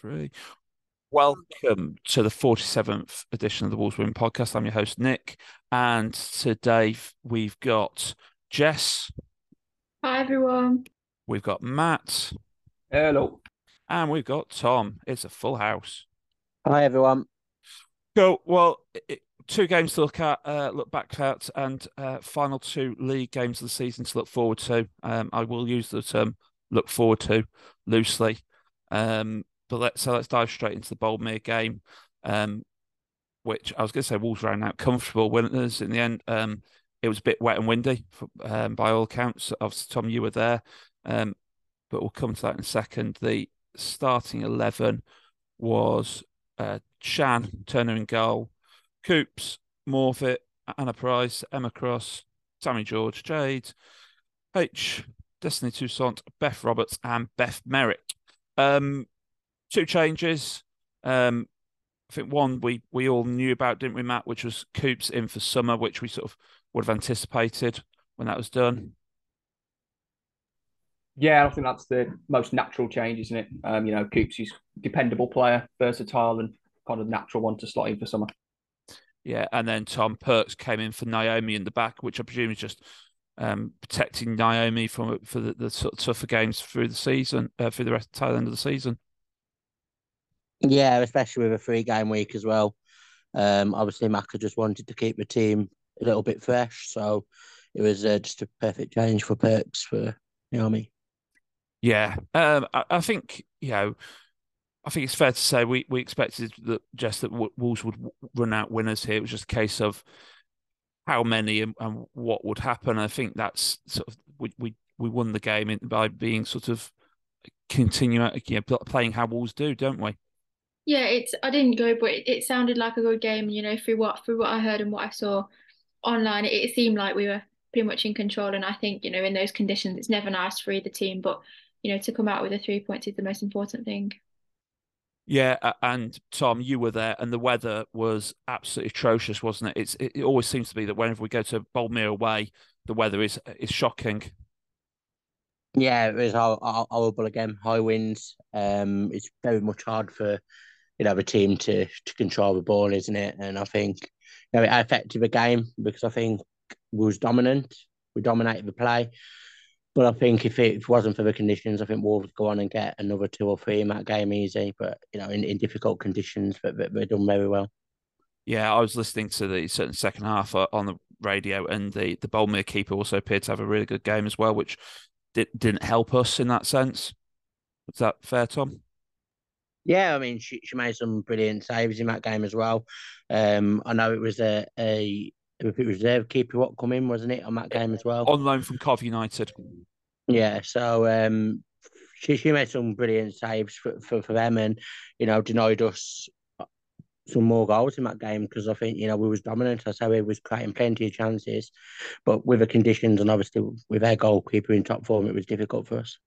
Three. Welcome to the 47th edition of the Wolves Women podcast. I'm your host, Nick. And today we've got Jess. Hi, everyone. We've got Matt. Hello. And we've got Tom. It's a full house. Hi, everyone. So, well, it, two games to look at, uh, look back at, and uh, final two league games of the season to look forward to. Um, I will use the term look forward to loosely. Um, but let's so let's dive straight into the Boldmere game, um, which I was going to say Wolves ran out comfortable winners in the end. Um, it was a bit wet and windy for, um, by all accounts. Obviously, Tom, you were there, um, but we'll come to that in a second. The starting eleven was uh, Shan Turner in goal, Coops, Morphet, Anna Price, Emma Cross, Sammy George, Jade, H, Destiny Toussaint, Beth Roberts, and Beth Merrick. Um, two changes. Um, I think one we we all knew about, didn't we, Matt? Which was Coops in for summer, which we sort of would have anticipated when that was done. Yeah, I think that's the most natural change, isn't it? Um, you know, Coops is dependable player, versatile, and kind of natural one to slot in for summer. Yeah, and then Tom Perks came in for Naomi in the back, which I presume is just um, protecting Naomi from for the, the sort of tougher games through the season, uh, through the rest tail end of the season. Yeah, especially with a three game week as well. Um, obviously, Macca just wanted to keep the team a little bit fresh, so it was uh, just a perfect change for Perks for Naomi. Yeah, um, I, I, think you know, I think it's fair to say we, we expected that just that Wolves would run out winners here. It was just a case of how many and, and what would happen. I think that's sort of we we, we won the game by being sort of continuing, you know, playing how Wolves do, don't we? Yeah, it's I didn't go, but it, it sounded like a good game. You know, through what through what I heard and what I saw online, it, it seemed like we were pretty much in control. And I think you know, in those conditions, it's never nice for either team, but you know, to come out with the three points is the most important thing. Yeah, and Tom, you were there, and the weather was absolutely atrocious, wasn't it? It's it always seems to be that whenever we go to Boldmere away, the weather is is shocking. Yeah, it was horrible again. High winds. Um, it's very much hard for you know the team to to control the ball, isn't it? And I think you know it affected the game because I think we was dominant. We dominated the play. But I think if it, wasn't for the conditions, I think Wolves go on and get another two or three in that game easy. But you know, in, in difficult conditions, but, they've done very well. Yeah, I was listening to the certain second half uh, on the radio, and the the Boldmere keeper also appeared to have a really good game as well, which did, didn't help us in that sense. Is that fair, Tom? Yeah, I mean, she, she made some brilliant saves in that game as well. Um, I know it was a, a it was their keeper what come in, wasn't it, on that game as well? On loan from Cov United. Yeah, so um, she she made some brilliant saves for, for, for them, and you know denied us some more goals in that game because I think you know we was dominant. I say we was creating plenty of chances, but with the conditions and obviously with our goalkeeper in top form, it was difficult for us.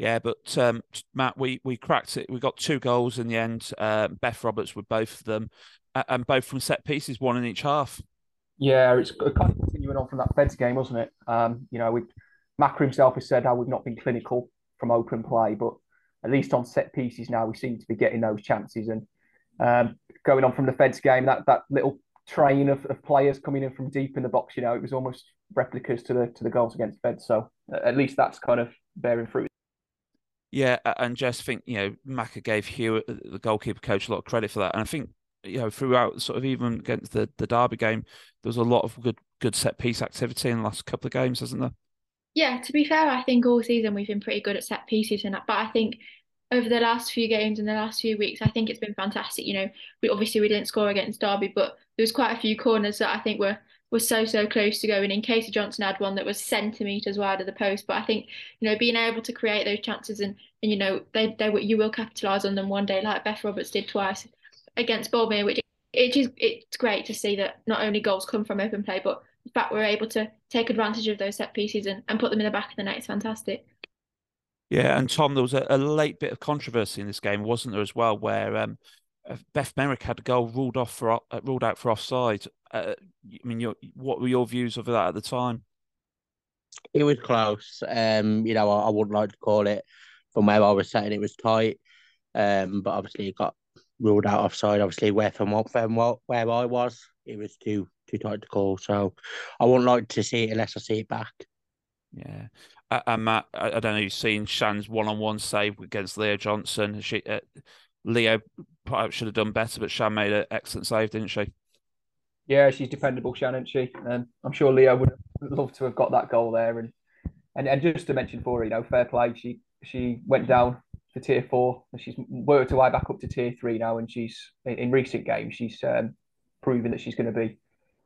Yeah, but um, Matt, we we cracked it. We got two goals in the end. Uh, Beth Roberts with both of them, and both from set pieces, one in each half. Yeah, it's kind of continuing on from that Feds game, wasn't it? Um, you know, we Macca himself has said how we've not been clinical from open play, but at least on set pieces now we seem to be getting those chances. And um, going on from the Feds game, that that little train of, of players coming in from deep in the box, you know, it was almost replicas to the to the goals against Feds. So at least that's kind of bearing fruit. Yeah, and just think you know Macca gave Hugh, uh, the goalkeeper coach, a lot of credit for that, and I think you know throughout sort of even against the the Derby game, there was a lot of good good set piece activity in the last couple of games, hasn't there? Yeah, to be fair, I think all season we've been pretty good at set pieces and that, but I think over the last few games and the last few weeks, I think it's been fantastic. You know, we obviously we didn't score against Derby, but there was quite a few corners that I think were were so so close to going in. Katie Johnson had one that was centimeters wide of the post, but I think you know being able to create those chances and and you know they they you will capitalize on them one day, like Beth Roberts did twice against Boldmere, which it is it's great to see that not only goals come from open play, but the fact we're able to take advantage of those set pieces and, and put them in the back of the net is fantastic. Yeah, and Tom, there was a, a late bit of controversy in this game, wasn't there, as well, where um, uh, Beth Merrick had a goal ruled off for uh, ruled out for offside. Uh, I mean, your, what were your views of that at the time? It was close. Um, you know, I, I wouldn't like to call it from where I was sitting. It was tight. Um, but obviously it got ruled out offside. Obviously, where from what from what where I was, it was too too tight to call. So I wouldn't like to see it unless I see it back. Yeah, and Matt, I, don't know. You've seen Shan's one-on-one save against Leo Johnson. She, uh, Leo perhaps should have done better, but Shan made an excellent save, didn't she? Yeah, she's dependable, Shan, isn't she? And I'm sure Leo would love to have got that goal there. And and, and just to mention for her, you know, fair play. She she went down to tier four. And she's worked her way back up to tier three now, and she's in, in recent games she's um, proven that she's going to be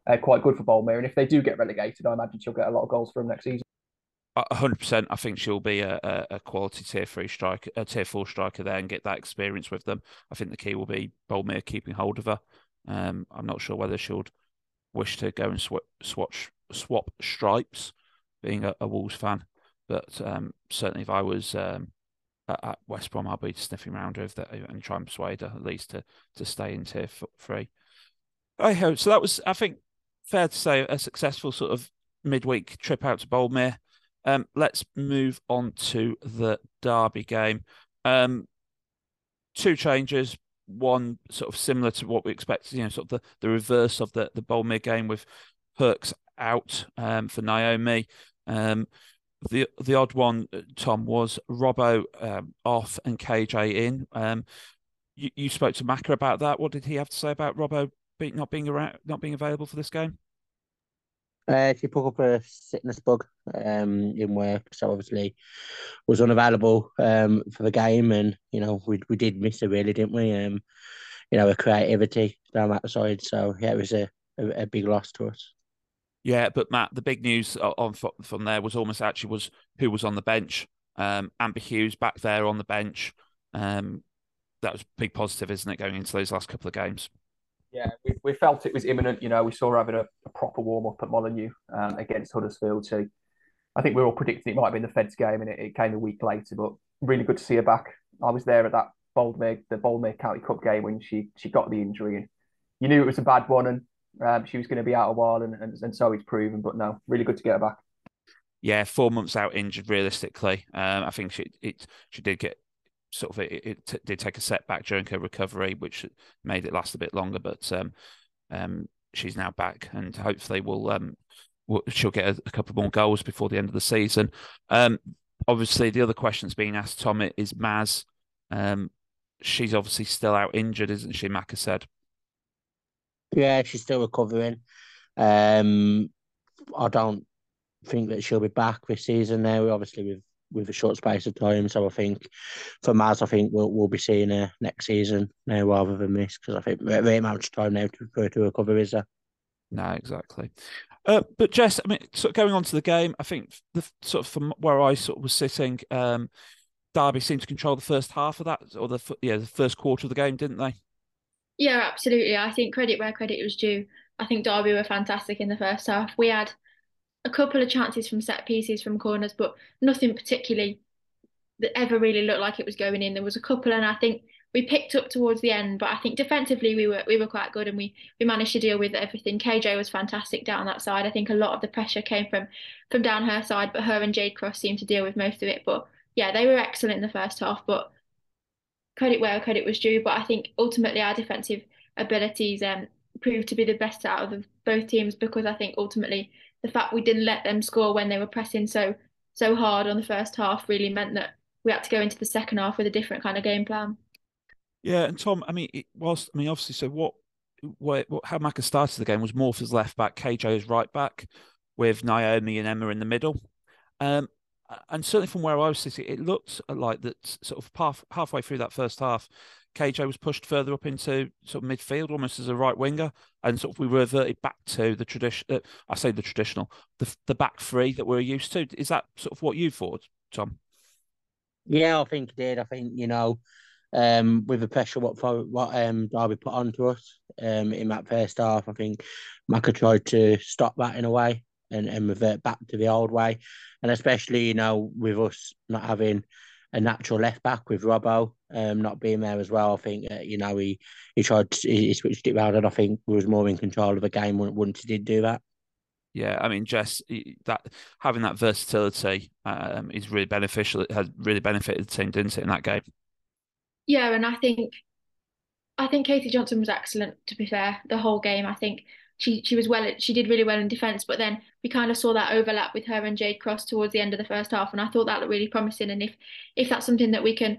uh, quite good for Boldmere. And if they do get relegated, I imagine she'll get a lot of goals for them next season hundred percent. I think she'll be a, a, quality tier three striker, a tier four striker there, and get that experience with them. I think the key will be Boldmere keeping hold of her. Um, I'm not sure whether she'll wish to go and sw- swatch, swap stripes, being a, a Wolves fan, but um, certainly if I was um, at, at, West Brom, I'd be sniffing around her that, and try and persuade her at least to to stay in tier three. I hope so. That was, I think, fair to say, a successful sort of midweek trip out to Boldmere. Um, let's move on to the Derby game. Um, two changes. One sort of similar to what we expected, you know, sort of the, the reverse of the the Boldmere game with Perks out um, for Naomi. Um, the the odd one, uh, Tom, was Robbo um, off and KJ in. Um, you, you spoke to Macca about that. What did he have to say about Robbo being, not being around, not being available for this game? Uh, she put up a sickness bug um, in work, so obviously was unavailable um, for the game, and you know we we did miss her really, didn't we? Um, you know, her creativity down that side. So yeah, it was a, a, a big loss to us. Yeah, but Matt, the big news on from there was almost actually was who was on the bench. Um, Amber Hughes back there on the bench. Um, that was big positive, isn't it, going into those last couple of games? Yeah, we, we felt it was imminent. You know, we saw her having a, a proper warm up at Molineux um, against Huddersfield. So I think we are all predicting it might have been the Feds game, and it, it, came a week later. But really good to see her back. I was there at that Boldmere, the Boldmere County Cup game when she she got the injury, and you knew it was a bad one, and um, she was going to be out a while, and, and and so it's proven. But no, really good to get her back. Yeah, four months out injured. Realistically, um, I think she it she did get sort of it, it t- did take a setback during her recovery, which made it last a bit longer. But um, um, she's now back, and hopefully will um, she'll get a, a, couple more goals before the end of the season. Um, obviously, the other questions being asked, Tom, is Maz. Um, she's obviously still out injured, isn't she? Macca said. Yeah, she's still recovering. Um, I don't think that she'll be back this season now. Obviously, with with a short space of time. So I think for Maz, I think we'll we'll be seeing her next season now rather than this because I think very much time now to for to recover is there. No, exactly. Uh, but Jess, I mean, sort of going on to the game, I think the sort of from where I sort of was sitting, um, Derby seemed to control the first half of that, or the yeah, the first quarter of the game, didn't they? Yeah, absolutely. I think credit where credit was due. I think Derby were fantastic in the first half. We had a couple of chances from set pieces from corners, but nothing particularly that ever really looked like it was going in. There was a couple, and I think we picked up towards the end, but I think defensively we were we were quite good, and we we managed to deal with everything. KJ was fantastic down that side. I think a lot of the pressure came from from down her side, but her and Jade Cross seemed to deal with most of it. But yeah, they were excellent in the first half, but credit where credit was due. But I think ultimately our defensive abilities um proved to be the best out of both teams because I think ultimately the fact we didn't let them score when they were pressing so so hard on the first half really meant that we had to go into the second half with a different kind of game plan. Yeah, and Tom, I mean, it was I mean, obviously, so what, what, what how Macca started the game was Morph as left back, KJ as right back, with Naomi and Emma in the middle. Um, and certainly from where I was sitting, it looked like that sort of half, halfway through that first half, KJ was pushed further up into sort of midfield, almost as a right winger, and sort of we reverted back to the tradition. Uh, I say the traditional, the the back three that we're used to. Is that sort of what you thought, Tom? Yeah, I think it did. I think you know, um, with the pressure what what um Derby put onto us um in that first half, I think Macca tried to stop that in a way and and revert back to the old way, and especially you know with us not having a natural left back with Robbo um, not being there as well. I think uh, you know he he tried to, he switched it around, and I think was more in control of the game once he did do that. Yeah, I mean, Jess, that having that versatility um, is really beneficial. It has really benefited the team, didn't it, in that game? Yeah, and I think I think Katie Johnson was excellent. To be fair, the whole game, I think she she was well. She did really well in defence, but then we kind of saw that overlap with her and Jade Cross towards the end of the first half, and I thought that looked really promising. And if if that's something that we can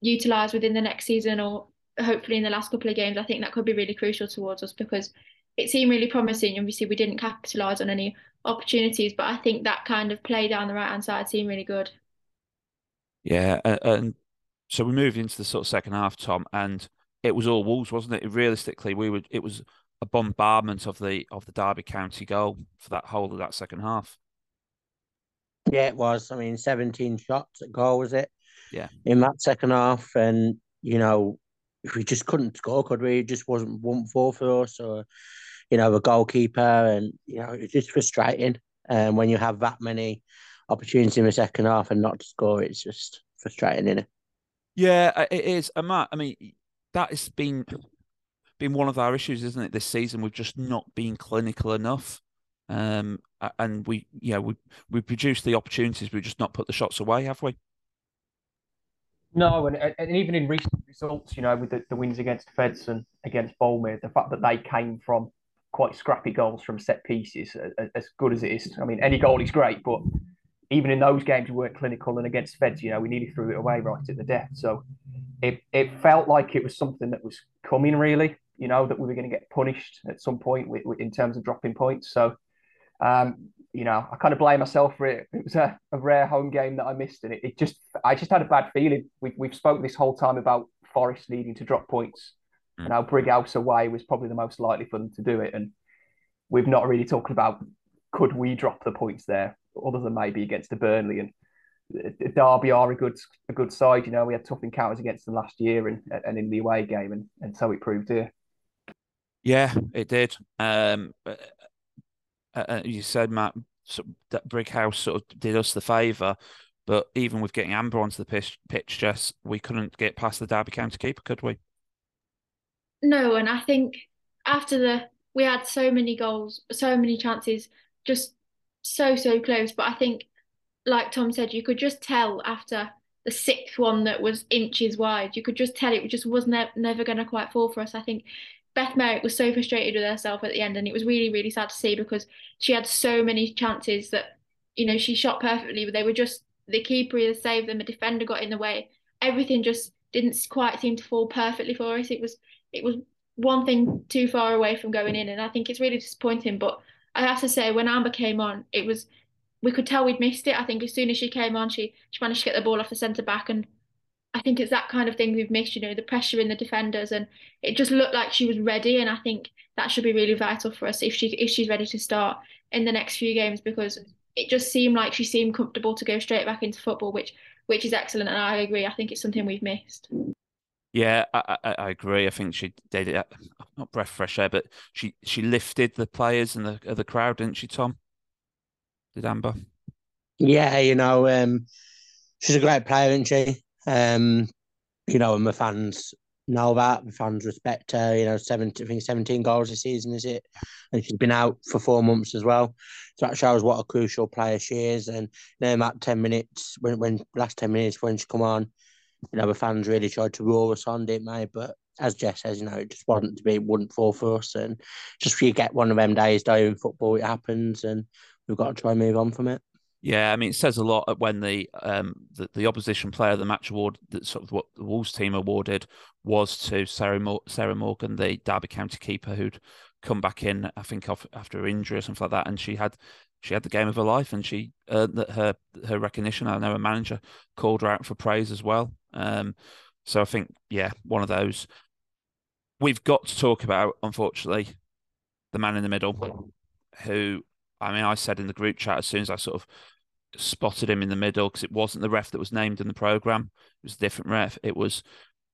utilise within the next season or hopefully in the last couple of games, I think that could be really crucial towards us because it seemed really promising. Obviously, we didn't capitalise on any opportunities, but I think that kind of play down the right hand side seemed really good. Yeah, and so we moved into the sort of second half, Tom, and it was all Wolves, wasn't it? Realistically, we would it was a bombardment of the of the Derby County goal for that whole of that second half. Yeah, it was. I mean, 17 shots at goal, was it? Yeah. In that second half. And, you know, if we just couldn't score, could we? It just wasn't one four for us or, you know, a goalkeeper. And, you know, it's just frustrating. And um, when you have that many opportunities in the second half and not to score, it's just frustrating, isn't it? Yeah, it is. And Matt, I mean, that has been been one of our issues, isn't it? This season, we've just not been clinical enough, um, and we, yeah, we we produced the opportunities, we've just not put the shots away, have we? No, and, and even in recent results, you know, with the, the wins against Feds and against Bournemouth, the fact that they came from quite scrappy goals from set pieces, as good as it is. I mean, any goal is great, but even in those games, we weren't clinical. And against Feds, you know, we nearly threw it away right at the death. So it, it felt like it was something that was coming, really, you know, that we were going to get punished at some point in terms of dropping points. So, um, you know, I kind of blame myself for it. It was a, a rare home game that I missed, and it, it, just I just had a bad feeling. We've we've spoken this whole time about Forest needing to drop points, mm. and how Brighouse away was probably the most likely for them to do it. And we've not really talked about could we drop the points there, other than maybe against the Burnley and Derby are a good a good side. You know, we had tough encounters against them last year and and in the away game, and and so it proved here. Yeah, it did. Um, uh, you said Matt so that Brighouse sort of did us the favour, but even with getting Amber onto the pitch, pitch, Jess, we couldn't get past the Derby County keeper, could we? No, and I think after the we had so many goals, so many chances, just so so close. But I think, like Tom said, you could just tell after the sixth one that was inches wide, you could just tell it just was ne- never going to quite fall for us. I think Beth Merrick was so frustrated with herself at the end, and it was really, really sad to see because she had so many chances that, you know, she shot perfectly, but they were just the keeper either saved them, a defender got in the way. Everything just didn't quite seem to fall perfectly for us. It was it was one thing too far away from going in, and I think it's really disappointing. But I have to say, when Amber came on, it was we could tell we'd missed it. I think as soon as she came on, she she managed to get the ball off the centre back and I think it's that kind of thing we've missed, you know, the pressure in the defenders, and it just looked like she was ready. And I think that should be really vital for us if she if she's ready to start in the next few games because it just seemed like she seemed comfortable to go straight back into football, which which is excellent. And I agree. I think it's something we've missed. Yeah, I, I, I agree. I think she did it. Not breath fresh air, but she she lifted the players and the the crowd, didn't she, Tom? Did Amber? Yeah, you know, um, she's a great player, isn't she? Um, you know, and the fans know that. The fans respect her. You know, 17, I think 17 goals this season, is it? And she's been out for four months as well. So that shows what a crucial player she is. And know, that 10 minutes, when, when last 10 minutes when she come on, you know, the fans really tried to roar us on, didn't they? But as Jess says, you know, it just wasn't to be, it wouldn't fall for us. And just you get one of them days, though, in football, it happens. And we've got to try and move on from it. Yeah, I mean, it says a lot when the um the, the opposition player, of the match award that sort of what the Wolves team awarded was to Sarah Sarah Morgan, the Derby County keeper, who'd come back in, I think, off, after injury or something like that, and she had she had the game of her life, and she earned her her recognition. I know her manager called her out for praise as well. Um, so I think, yeah, one of those. We've got to talk about, unfortunately, the man in the middle, who I mean, I said in the group chat as soon as I sort of spotted him in the middle because it wasn't the ref that was named in the program; it was a different ref. It was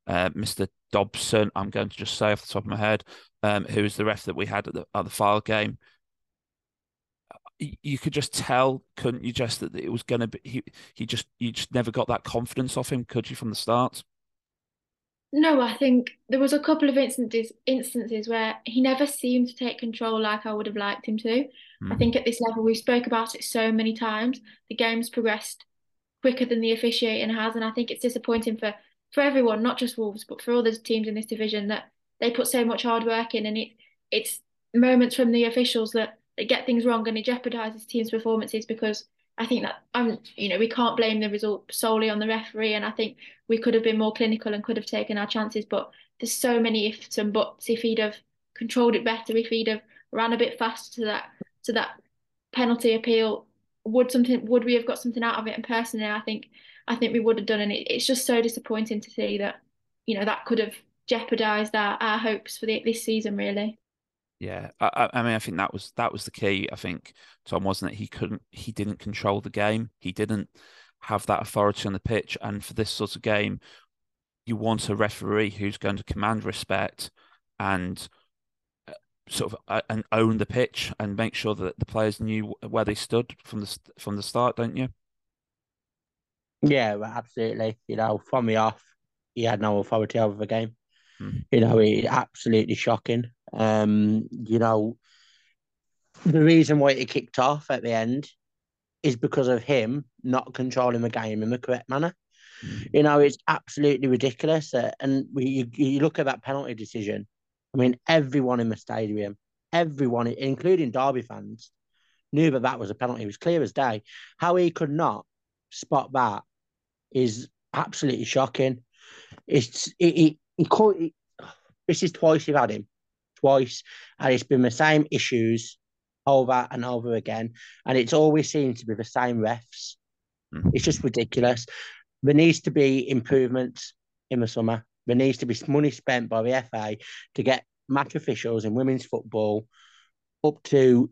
uh, Mr. Dobson. I'm going to just say off the top of my head, um, the ref that we had at the, at the Fylde game. You could just tell, couldn't you? Just that it was going to be he. He just you just never got that confidence off him, could you, from the start? No, I think there was a couple of instances instances where he never seemed to take control like I would have liked him to. Mm. I hmm. think at this level we spoke about it so many times. The game's progressed quicker than the officiating has, and I think it's disappointing for for everyone, not just Wolves, but for all the teams in this division that they put so much hard work in, and it it's moments from the officials that, that get things wrong and it jeopardises teams' performances because I think that I'm you know we can't blame the result solely on the referee, and I think we could have been more clinical and could have taken our chances, but there's so many ifs and buts. If he'd have controlled it better, if he'd have ran a bit faster to that to that penalty appeal, would something would we have got something out of it? And personally, I think I think we would have done, and it, it's just so disappointing to see that you know that could have jeopardised our, our hopes for the, this season, really. Yeah, I, I mean, I think that was that was the key. I think Tom wasn't it. He couldn't, he didn't control the game. He didn't have that authority on the pitch. And for this sort of game, you want a referee who's going to command respect and uh, sort of uh, and own the pitch and make sure that the players knew where they stood from the from the start, don't you? Yeah, absolutely. You know, from the off, he had no authority over the game. Mm. You know, it absolutely shocking. Um, you know, the reason why it kicked off at the end is because of him not controlling the game in the correct manner. Mm. You know, it's absolutely ridiculous. Uh, and we, you, you look at that penalty decision. I mean, everyone in the stadium, everyone, including Derby fans, knew that that was a penalty. It was clear as day. How he could not spot that is absolutely shocking. It's it, it, it, it this is twice you've had him, twice, and it's been the same issues over and over again, and it's always seems to be the same refs. Mm. It's just ridiculous. There needs to be improvements in the summer. There needs to be money spent by the FA to get match officials in women's football up to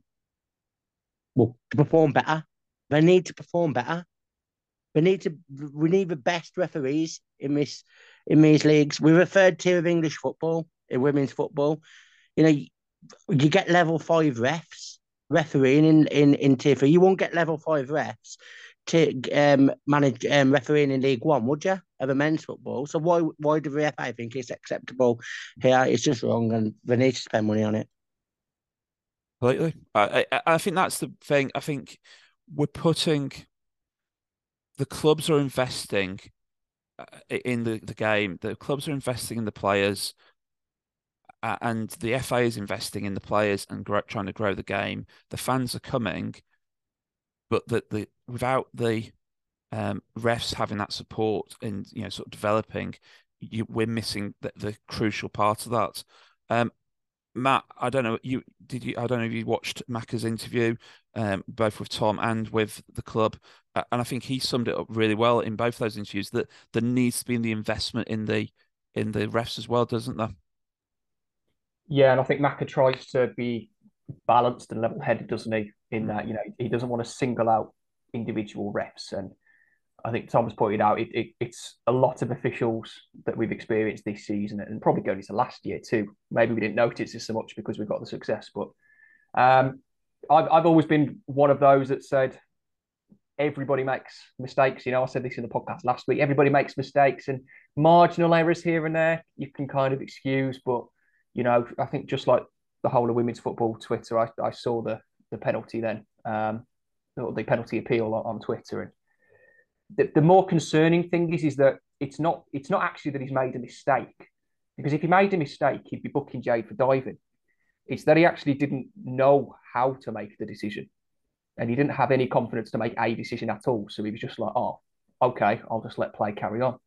well to perform better. They need to perform better. We need to we need the best referees in this in these leagues. We're a third tier of English football in women's football. You know, you, get level five refs refereeing in in in tier three. You won't get level five refs to um, manage um, refereeing in League One, would you? Of a men's football. So why why do the FA think it's acceptable here? It's just wrong, and they need to spend money on it. Completely. I, I I think that's the thing. I think we're putting the clubs are investing uh, in the, the game. The clubs are investing in the players, uh, and the FA is investing in the players and trying to grow the game. The fans are coming, but the, the without the um, refs having that support and you know sort of developing, you, we're missing the, the crucial part of that. Um, Matt, I don't know you did you I don't know if you watched Macca's interview, um, both with Tom and with the club, uh, and I think he summed it up really well in both those interviews that there needs to be the investment in the in the refs as well, doesn't there? Yeah, and I think Macca tries to be balanced and level headed, doesn't he? In that, you know, he doesn't want to single out individual reps. and I think Tom's pointed out it, it, it's a lot of officials that we've experienced this season and probably going into last year too. Maybe we didn't notice this so much because we've got the success, but um, I've, I've always been one of those that said everybody makes mistakes. You know, I said this in the podcast last week. Everybody makes mistakes and marginal errors here and there you can kind of excuse, but you know, I think just like the whole of women's football Twitter, I, I saw the the penalty then, um, the penalty appeal on, on Twitter and the, the more concerning thing is is that it's not it's not actually that he's made a mistake because if he made a mistake he'd be booking Jade for diving. It's that he actually didn't know how to make the decision, and he didn't have any confidence to make a decision at all. So he was just like, "Oh, okay, I'll just let play carry on,"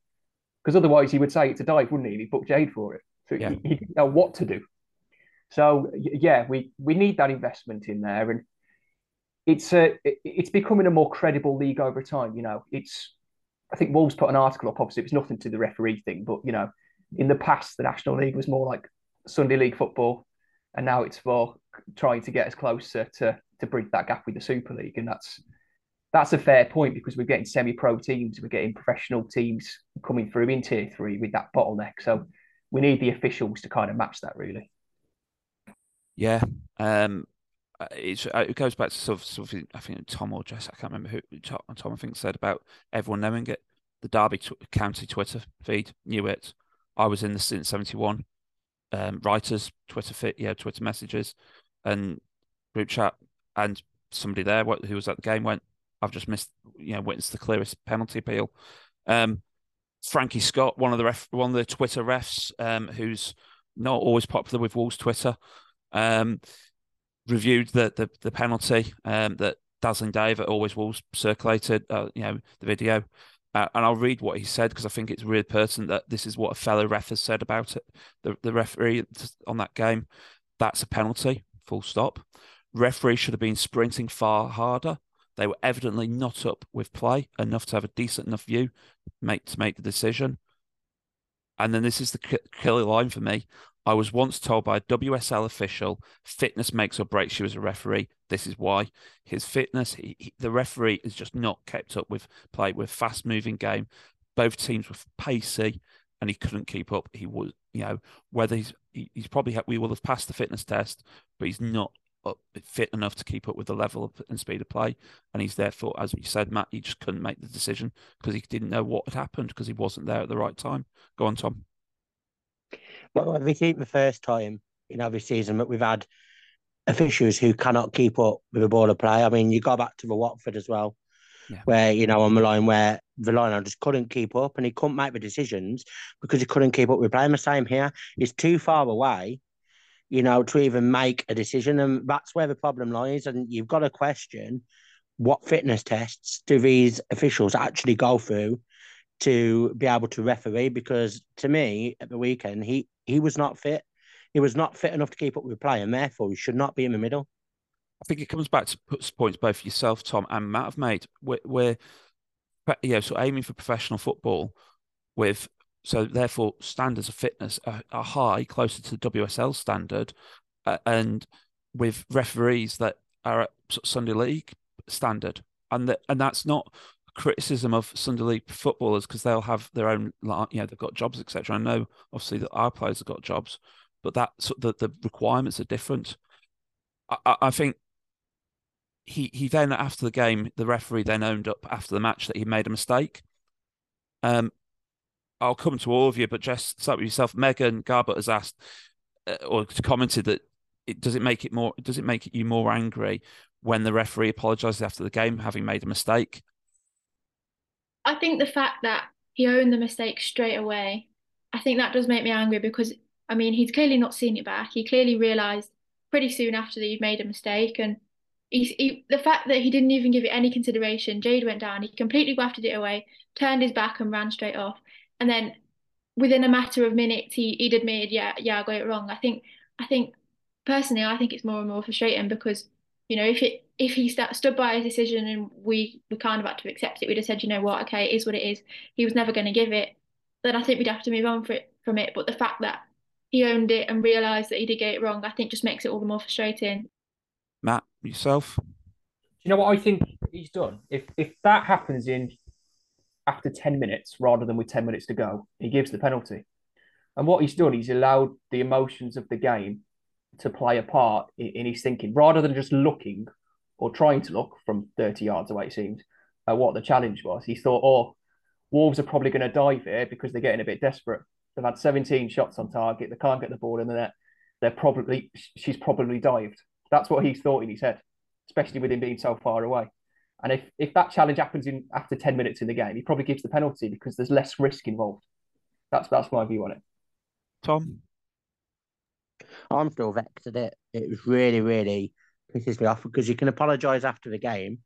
because otherwise he would say it's a dive, wouldn't he? And he'd book Jade for it. So yeah. he, he didn't know what to do. So yeah, we we need that investment in there, and it's a it's becoming a more credible league over time. You know, it's I think Wolves put an article up. Obviously, it was nothing to the referee thing, but you know, in the past, the National League was more like Sunday League football, and now it's for trying to get us closer to to bridge that gap with the Super League, and that's that's a fair point because we're getting semi-pro teams, we're getting professional teams coming through in tier three with that bottleneck. So we need the officials to kind of match that, really. Yeah, um, it's uh, it goes back to sort of, sort of I think Tom or Jess I can't remember who Tom, Tom I think said about everyone knowing it. The Derby County Twitter feed knew it. I was in the since seventy one um, writers Twitter feed, yeah Twitter messages and group chat, and somebody there who was at the game went, "I've just missed you know witnessed the clearest penalty appeal." Um, Frankie Scott, one of the ref, one of the Twitter refs, um, who's not always popular with Wolves Twitter, um, reviewed the the, the penalty um, that Dazzling Dave at Always Wolves circulated, uh, you know, the video. Uh, and I'll read what he said because I think it's really pertinent that this is what a fellow ref has said about it. The, the referee on that game, that's a penalty, full stop. Referee should have been sprinting far harder. They were evidently not up with play enough to have a decent enough view make to make the decision. And then this is the killer line for me. I was once told by a WSL official, fitness makes or breaks you as a referee. This is why his fitness, he, he, the referee is just not kept up with play with fast moving game. Both teams were pacey, and he couldn't keep up. He was, you know, whether he's he, he's probably we will have passed the fitness test, but he's not up, fit enough to keep up with the level of, and speed of play. And he's therefore, as you said, Matt, he just couldn't make the decision because he didn't know what had happened because he wasn't there at the right time. Go on, Tom. Well, we think the first time in every season that we've had officials who cannot keep up with a ball of play. I mean, you go back to the Watford as well, yeah. where you know on the line where the line just couldn't keep up and he couldn't make the decisions because he couldn't keep up with play. And the same here, he's too far away, you know, to even make a decision, and that's where the problem lies. And you've got to question what fitness tests do these officials actually go through to be able to referee because to me at the weekend he he was not fit. He was not fit enough to keep up with play, and therefore he should not be in the middle. I think it comes back to points both yourself, Tom, and Matt have made. We're, we're yeah, so aiming for professional football with so therefore standards of fitness are, are high, closer to the WSL standard, uh, and with referees that are at Sunday League standard, and that and that's not criticism of Sunday League footballers because they'll have their own, you know, they've got jobs, etc. I know obviously that our players have got jobs, but that the the requirements are different. I, I think he he then after the game, the referee then owned up after the match that he made a mistake. Um, I'll come to all of you, but just start with yourself. Megan Garbutt has asked uh, or commented that it does it make it more does it make you more angry when the referee apologizes after the game having made a mistake I think the fact that he owned the mistake straight away, I think that does make me angry because I mean he's clearly not seen it back. He clearly realised pretty soon after that he'd made a mistake, and he's he, the fact that he didn't even give it any consideration. Jade went down. He completely wafted it away, turned his back, and ran straight off. And then within a matter of minutes, he he'd admitted, yeah, yeah, I got it wrong. I think I think personally, I think it's more and more frustrating because you know if it if he st- stood by his decision and we we kind of had to accept it, we'd have said, you know what, okay, it is what it is. He was never going to give it. Then I think we'd have to move on for it, from it. But the fact that he owned it and realised that he did get it wrong, I think just makes it all the more frustrating. Matt, yourself? Do you know what I think he's done? If if that happens in after 10 minutes rather than with 10 minutes to go, he gives the penalty. And what he's done, he's allowed the emotions of the game to play a part in, in his thinking rather than just looking or trying to look from 30 yards away, it seems, at what the challenge was. He thought, oh, Wolves are probably going to dive here because they're getting a bit desperate. They've had 17 shots on target. They can't get the ball in the net. They're probably, she's probably dived. That's what he thought in his head, especially with him being so far away. And if, if that challenge happens in after 10 minutes in the game, he probably gives the penalty because there's less risk involved. That's that's my view on it. Tom? I'm still vexed at it. It was really, really pisses me off because you can apologise after the game,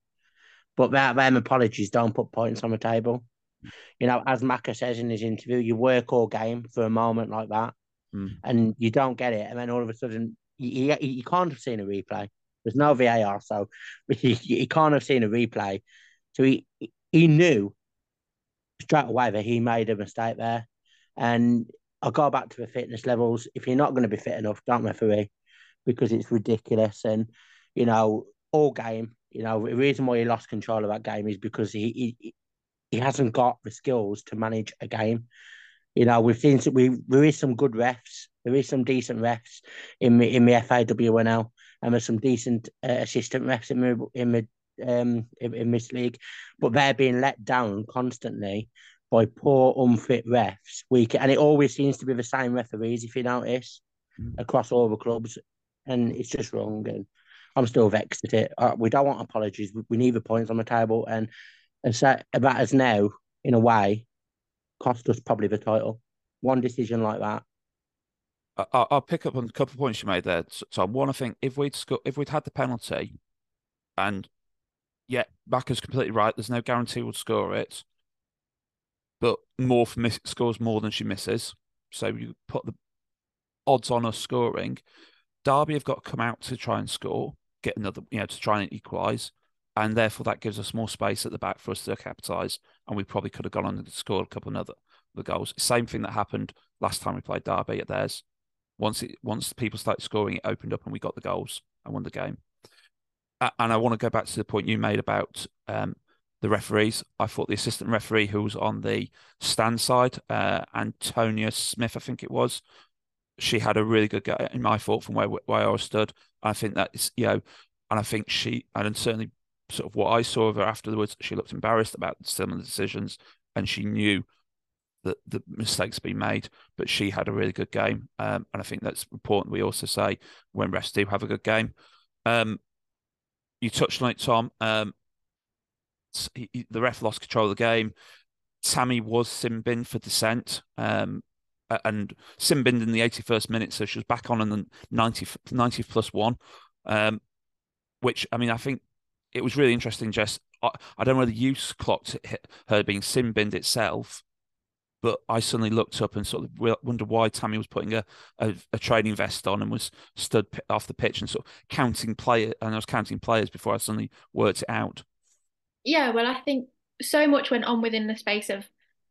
but that them apologies don't put points on the table. You know, as Macca says in his interview, you work all game for a moment like that, mm. and you don't get it, and then all of a sudden you, you, you can't have seen a replay. There's no VAR, so he, he can't have seen a replay. So he he knew straight away that he made a mistake there. And I'll go back to the fitness levels. If you're not going to be fit enough, don't referee because it's ridiculous. And you know, all game. You know, the reason why he lost control of that game is because he he, he hasn't got the skills to manage a game. You know, we've seen we there is some good refs, there is some decent refs in the in the FAWNL, and there's some decent uh, assistant refs in the in the um in, in this league, but they're being let down constantly by poor, unfit refs. Week and it always seems to be the same referees, if you notice, mm. across all the clubs, and it's just wrong. And I'm still vexed at it. Uh, we don't want apologies. We need the points on the table, and and so that is now, in a way, cost us probably the title. One decision like that. I, will pick up on a couple of points you made there, Tom. One, I think if we'd sco- if we'd had the penalty, and yeah, Macca's completely right. There's no guarantee we'll score it, but Morph miss- scores more than she misses. So you put the odds on us scoring. Derby have got to come out to try and score, get another, you know, to try and equalise, and therefore that gives us more space at the back for us to capitalise. And we probably could have gone on and scored a couple of other the goals. Same thing that happened last time we played Derby at theirs. Once it once people started scoring, it opened up and we got the goals and won the game. And I want to go back to the point you made about um, the referees. I thought the assistant referee who was on the stand side, uh, Antonia Smith, I think it was, she had a really good game in my thought from where where I stood. I think that's you know, and I think she and certainly sort of what I saw of her afterwards, she looked embarrassed about some of the decisions, and she knew that the mistakes being made, but she had a really good game, um, and I think that's important. We also say when refs do have a good game. Um, you touched on it, Tom. Um, he, he, the ref lost control of the game. Tammy was sin for dissent. Um, and sin in the 81st minute, so she was back on in the 90th, 90th plus one. Um, which I mean, I think it was really interesting. Jess, I, I don't know whether you clocked her being sin binned itself, but I suddenly looked up and sort of wondered why Tammy was putting a, a, a training vest on and was stood off the pitch and sort of counting player, and I was counting players before I suddenly worked it out. Yeah, well, I think so much went on within the space of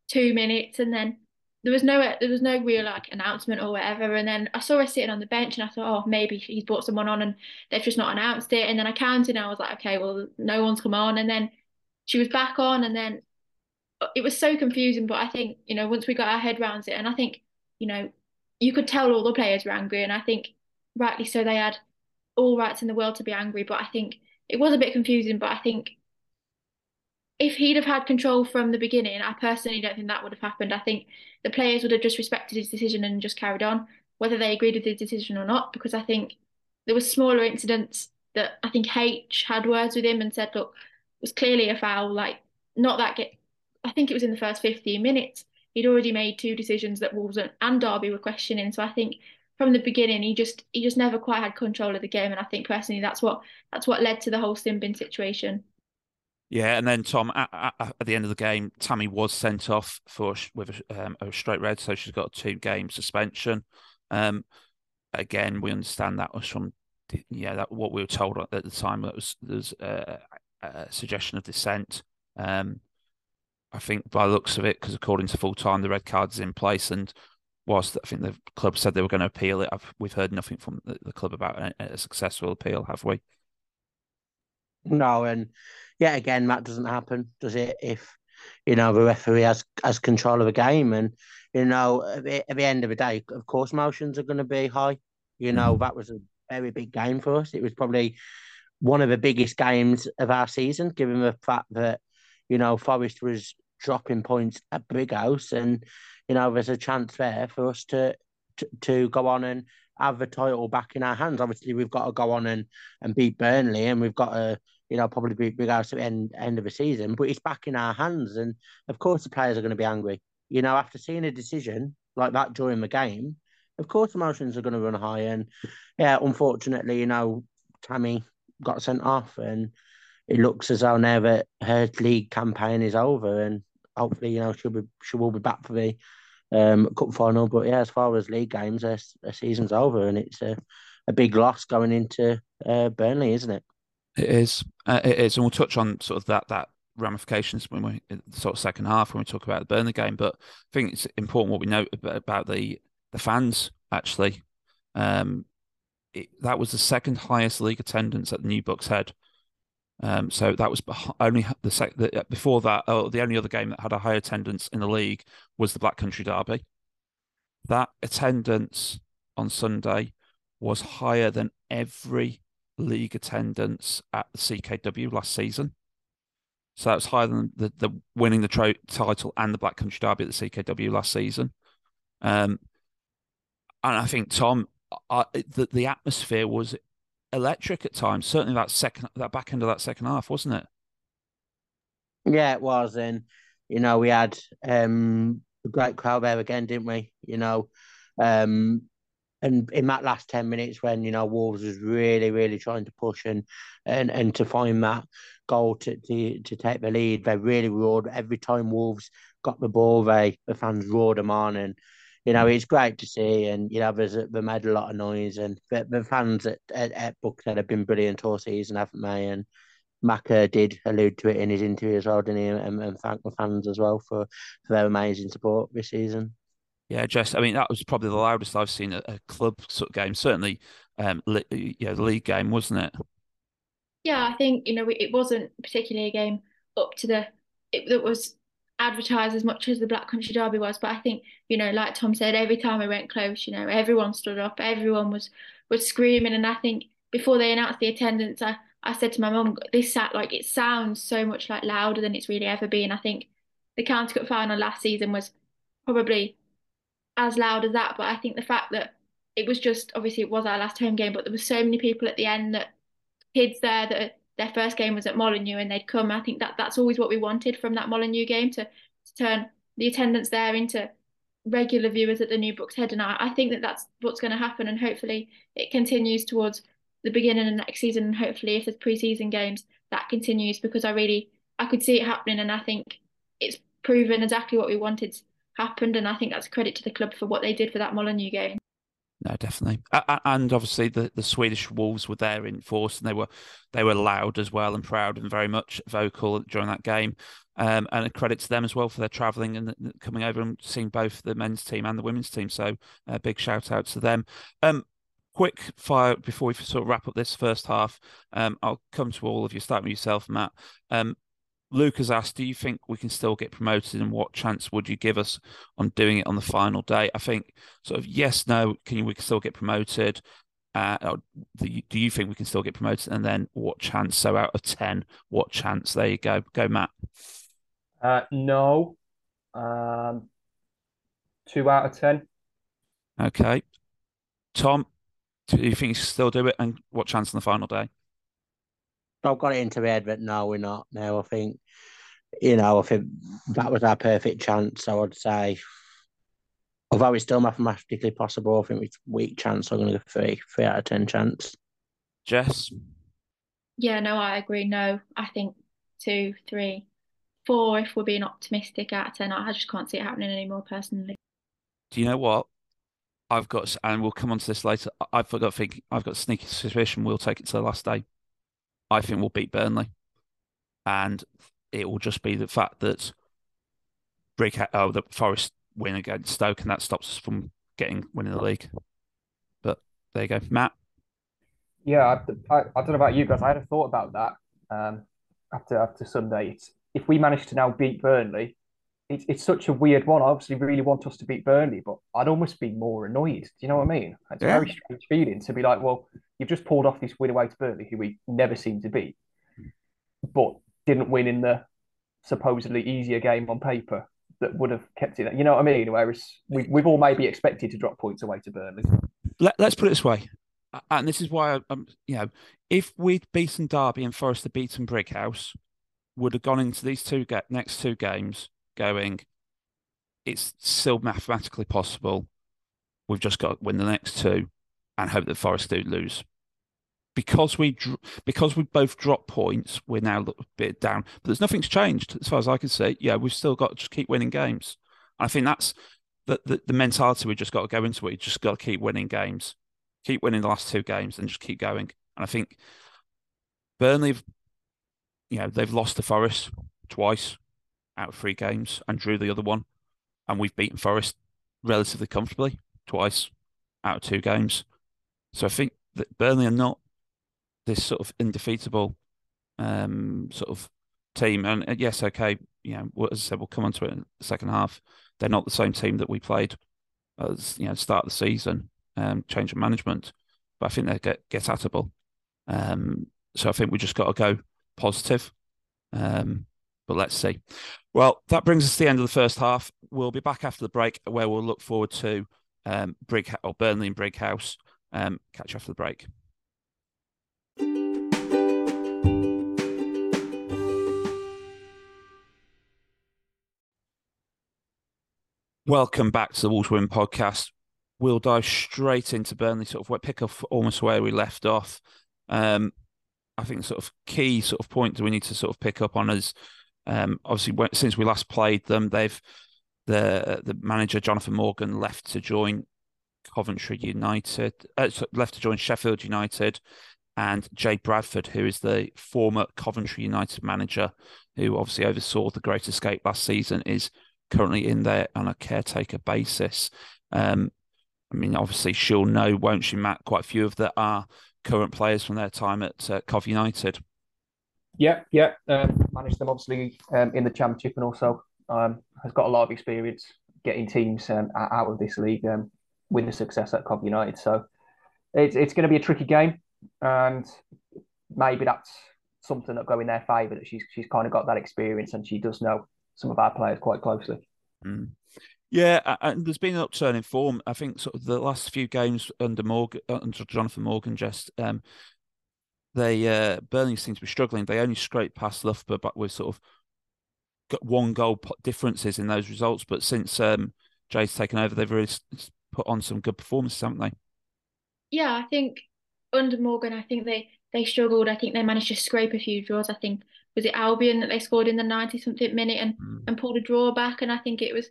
two minutes, and then there was no there was no real like announcement or whatever. And then I saw her sitting on the bench, and I thought, oh, maybe he's brought someone on, and they've just not announced it. And then I counted, and I was like, okay, well, no one's come on. And then she was back on, and then it was so confusing. But I think you know once we got our head around it, and I think you know you could tell all the players were angry, and I think rightly so. They had all rights in the world to be angry, but I think it was a bit confusing. But I think if he'd have had control from the beginning, I personally don't think that would have happened. I think the players would have just respected his decision and just carried on, whether they agreed with his decision or not, because I think there were smaller incidents that I think H had words with him and said, look, it was clearly a foul, like not that get I think it was in the first 15 minutes. He'd already made two decisions that Wolves and Derby were questioning. So I think from the beginning he just he just never quite had control of the game. And I think personally that's what that's what led to the whole sin bin situation. Yeah, and then Tom, at, at, at, the end of the game, Tammy was sent off for with a, um, a straight red, so she's got a two game suspension. Um, again, we understand that was from yeah that what we were told at the time that was there's a, a suggestion of dissent. Um, I think by the looks of it, because according to full time, the red card is in place, and whilst I think the club said they were going to appeal it, I've, we've heard nothing from the, the club about a, a successful appeal, have we? No, and yet again, that doesn't happen, does it? If you know the referee has has control of a game, and you know at the, at the end of the day, of course, motions are going to be high. You know mm-hmm. that was a very big game for us. It was probably one of the biggest games of our season, given the fact that you know Forest was dropping points at Brighouse, and you know there's a chance there for us to to, to go on and have the title back in our hands. Obviously, we've got to go on and, and beat Burnley, and we've got to, you know, probably beat Brighouse at the end, end of the season. But it's back in our hands, and of course, the players are going to be angry. You know, after seeing a decision like that during the game, of course, emotions are going to run high. And yeah, unfortunately, you know, Tammy got sent off, and it looks as though now that her league campaign is over, and hopefully, you know, she'll be she will be back for the um, cup final. But yeah, as far as league games, their, their season's over, and it's a, a big loss going into uh, Burnley, isn't it? It is. Uh, it is, and we'll touch on sort of that that ramifications when we sort of second half when we talk about the Burnley game. But I think it's important what we know about the the fans actually. Um, it, that was the second highest league attendance at the New Bucks Head um, so that was only the, sec- the before that. Oh, the only other game that had a high attendance in the league was the Black Country Derby. That attendance on Sunday was higher than every league attendance at the CKW last season. So that was higher than the, the winning the tro- title and the Black Country Derby at the CKW last season. Um, and I think Tom, I, the the atmosphere was electric at times. Certainly that second, that back end of that second half, wasn't it? Yeah, it was. And you know, we had um a great crowd there again, didn't we? You know, um, and in that last 10 minutes when you know Wolves was really really trying to push and and and to find that goal to to, to take the lead they really roared every time Wolves got the ball they the fans roared them on and you know it's great to see and you know there's they made a lot of noise and the, the fans at, at, at Bucks Head have been brilliant all season haven't they and Macca did allude to it in his interview as well, didn't he? And, and thank the fans as well for, for their amazing support this season. Yeah, just I mean that was probably the loudest I've seen a, a club sort of game. Certainly, um, li- yeah, the league game, wasn't it? Yeah, I think you know it wasn't particularly a game up to the it that was advertised as much as the Black Country Derby was, but I think you know, like Tom said, every time we went close, you know, everyone stood up, everyone was was screaming, and I think before they announced the attendance, I I said to my mum, this sat like it sounds so much like louder than it's really ever been. I think the County Cup final last season was probably as loud as that. But I think the fact that it was just obviously it was our last home game, but there were so many people at the end that kids there that their first game was at Molineux and they'd come. I think that that's always what we wanted from that Molineux game to, to turn the attendance there into regular viewers at the new Bucks Head. And I, I think that that's what's going to happen. And hopefully it continues towards the beginning of next season. And hopefully if there's preseason games, that continues because I really, I could see it happening. And I think it's proven exactly what we wanted happened, and I think that's credit to the club for what they did for that Molineux game. No, definitely, and obviously the, the Swedish Wolves were there in force, and they were they were loud as well and proud and very much vocal during that game. Um, and a credit to them as well for their travelling and coming over and seeing both the men's team and the women's team. So a big shout out to them. Um, quick fire before we sort of wrap up this first half. Um, I'll come to all of you. Start with yourself, Matt. Luke has asked, do you think we can still get promoted and what chance would you give us on doing it on the final day? I think sort of yes, no, can you, we can still get promoted? Uh, do you think we can still get promoted? And then what chance? So out of 10, what chance? There you go. Go, Matt. Uh, no. Um, two out of 10. Okay. Tom, do you think you can still do it? And what chance on the final day? I've got it into my head, but no, we're not now. I think, you know, I think that was our perfect chance. I would say, although it's still mathematically possible, I think it's weak chance. I'm going to go three, three out of ten chance. Jess. Yeah, no, I agree. No, I think two, three, four. If we're being optimistic, out of ten, I just can't see it happening anymore personally. Do you know what? I've got, and we'll come on to this later. I've got think I've got sneaky suspicion we'll take it to the last day. I think we'll beat Burnley, and it will just be the fact that break oh the Forest win against Stoke, and that stops us from getting winning the league. But there you go, Matt. Yeah, I, I, I don't know about you guys. I had a thought about that um, after after Sunday. It's, if we manage to now beat Burnley, it's it's such a weird one. I obviously really want us to beat Burnley, but I'd almost be more annoyed. Do you know what I mean? It's yeah. a very strange feeling to be like, well, You've just pulled off this win away to Burnley, who we never seem to beat, but didn't win in the supposedly easier game on paper that would have kept it. You know what I mean? Whereas we, we've all maybe expected to drop points away to Burnley. Let, us put it this way, and this is why I'm, um, you know, if we'd beaten Derby and Forest had beaten Brighouse, would have gone into these two get next two games going. It's still mathematically possible. We've just got to win the next two and hope that Forest do lose because we because we both drop points, we're now a bit down. But there's nothing's changed as far as I can see. Yeah, we've still got to just keep winning games. I think that's the, the, the mentality we've just got to go into it. You just got to keep winning games, keep winning the last two games, and just keep going. And I think Burnley, you know, they've lost to Forest twice out of three games and drew the other one, and we've beaten Forest relatively comfortably twice out of two games. So I think that Burnley are not this sort of indefeatable um, sort of team. And uh, yes, okay, you know, as I said, we'll come on to it in the second half. They're not the same team that we played as you know start of the season. Um, change of management, but I think they get get attable. Um, so I think we just got to go positive. Um, but let's see. Well, that brings us to the end of the first half. We'll be back after the break, where we'll look forward to um, Brig or Burnley and Brighouse. Um, catch after the break. Welcome back to the Win podcast. We'll dive straight into Burnley, sort of pick up almost where we left off. Um, I think sort of key sort of point that we need to sort of pick up on is um, obviously since we last played them, they've the the manager Jonathan Morgan left to join Coventry United, uh, left to join Sheffield United, and Jay Bradford, who is the former Coventry United manager, who obviously oversaw the Great Escape last season, is currently in there on a caretaker basis. Um, I mean, obviously, she'll know, won't she, Matt? Quite a few of that are current players from their time at uh, Cov United. Yeah, yeah. Um, managed them obviously um, in the Championship and also um, has got a lot of experience getting teams um, out of this league um, with the success at Cov United. So it's it's going to be a tricky game, and maybe that's something that go in their favour that she's she's kind of got that experience and she does know some of our players quite closely. Mm. Yeah, and there's been an upturn in form. I think sort of the last few games under Morgan, uh, under Jonathan Morgan, just um, they uh, Burnley seem to be struggling. They only scraped past Loughborough, but with sort of got one goal differences in those results. But since um, Jay's taken over, they've really put on some good performances, haven't they? Yeah, I think under Morgan, I think they they struggled. I think they managed to scrape a few draws. I think was it Albion that they scored in the ninety something minute and mm. and pulled a draw back. And I think it was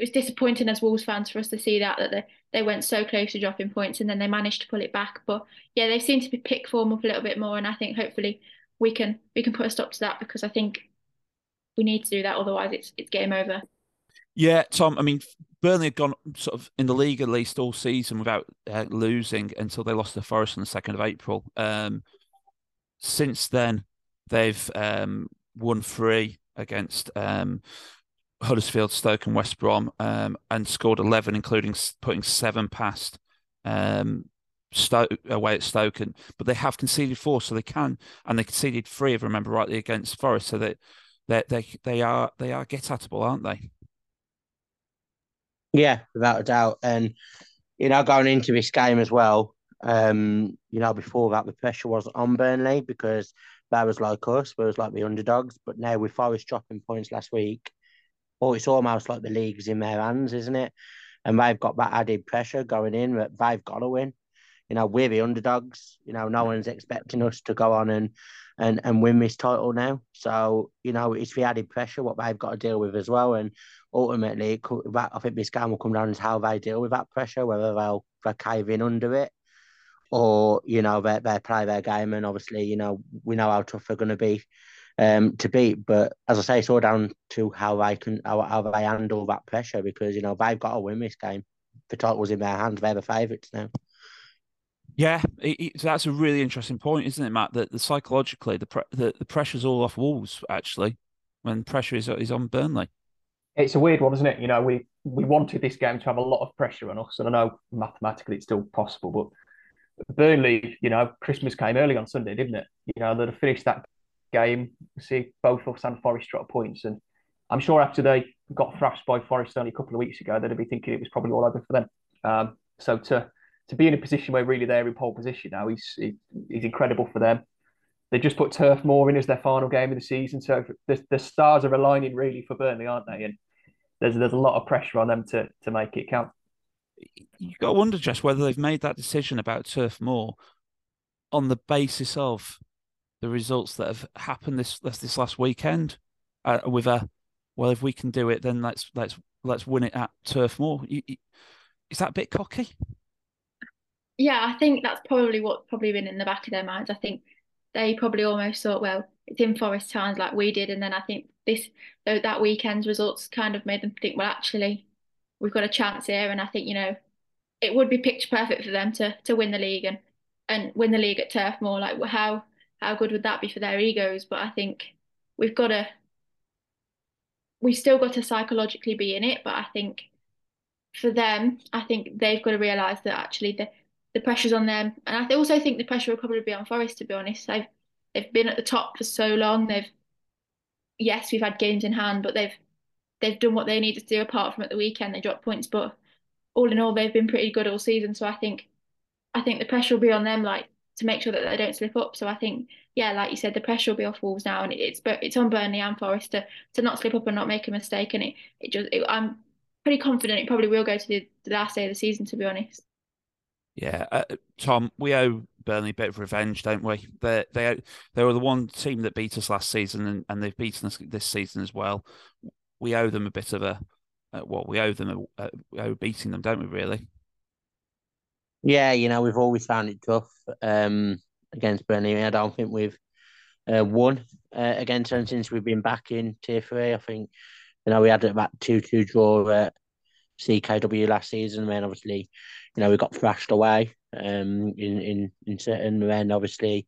it was disappointing as Wolves fans for us to see that that they, they went so close to dropping points and then they managed to pull it back. But yeah, they seem to be pick form up a little bit more, and I think hopefully we can we can put a stop to that because I think we need to do that. Otherwise, it's it's game over. Yeah, Tom. I mean, Burnley had gone sort of in the league at least all season without uh, losing until they lost to Forest on the second of April. Um, since then, they've um, won three against um, Huddersfield, Stoke, and West Brom, um, and scored eleven, including putting seven past um, Stoke away at Stoke. And, but they have conceded four, so they can, and they conceded three, if I remember rightly, against Forest. So that they, they they are they are get atable, aren't they? Yeah, without a doubt. And you know, going into this game as well, um, you know, before that the pressure was on Burnley because they was like us, we was like the underdogs. But now with Forest dropping points last week, oh, it's almost like the league's in their hands, isn't it? And they've got that added pressure going in that they've got to win. You know, we're the underdogs. You know, no one's expecting us to go on and and and win this title now. So you know, it's the added pressure what they've got to deal with as well. And ultimately, could, I think this game will come down to how they deal with that pressure, whether they'll they cave in under it, or you know they they play their game. And obviously, you know, we know how tough they're going to be um, to beat. But as I say, it's all down to how they can how, how they handle that pressure because you know they've got to win this game. The title's in their hands. They're the favourites now. Yeah, it, it, that's a really interesting point, isn't it, Matt? That the psychologically the pre- the, the pressure's all off Wolves actually, when pressure is is on Burnley. It's a weird one, isn't it? You know, we we wanted this game to have a lot of pressure on us, and I know mathematically it's still possible, but Burnley, you know, Christmas came early on Sunday, didn't it? You know, they'd have finished that game, see both us and Forest drop points, and I'm sure after they got thrashed by Forest only a couple of weeks ago, they'd be thinking it was probably all over for them. Um, so to to be in a position where really they're in pole position now is is incredible for them. They just put Turf Moor in as their final game of the season, so the, the stars are aligning really for Burnley, aren't they? And there's there's a lot of pressure on them to to make it count. You've got to wonder just whether they've made that decision about Turf Moor on the basis of the results that have happened this this this last weekend uh, with a well if we can do it then let's let's let's win it at Turf Moor. You, you, is that a bit cocky? Yeah, I think that's probably what probably been in the back of their minds. I think they probably almost thought, well, it's in Forest Towns like we did, and then I think this that weekend's results kind of made them think, well, actually, we've got a chance here, and I think you know it would be picture perfect for them to to win the league and and win the league at Turf Moor. Like how how good would that be for their egos? But I think we've got to, we've still got to psychologically be in it. But I think for them, I think they've got to realise that actually the, the pressure's on them. And I also think the pressure will probably be on Forest, to be honest. They've, they've been at the top for so long. They've, yes, we've had games in hand, but they've, they've done what they needed to do apart from at the weekend. They dropped points, but all in all, they've been pretty good all season. So I think, I think the pressure will be on them. Like to make sure that they don't slip up. So I think, yeah, like you said, the pressure will be off Wolves now, and it's but it's on Burnley and Forest to to not slip up and not make a mistake. And it it just it, I'm pretty confident it probably will go to the, the last day of the season. To be honest. Yeah, uh, Tom, we owe Burnley a bit of revenge, don't we? They they they were the one team that beat us last season, and, and they've beaten us this season as well. We owe them a bit of a uh, well, we owe them a, uh, we owe beating them, don't we? Really? Yeah, you know we've always found it tough um, against Burnley. I don't think we've uh, won uh, against them since we've been back in tier three. I think you know we had about two two draw at CKW last season, and then obviously you know we got thrashed away um, in in in certain. And then obviously,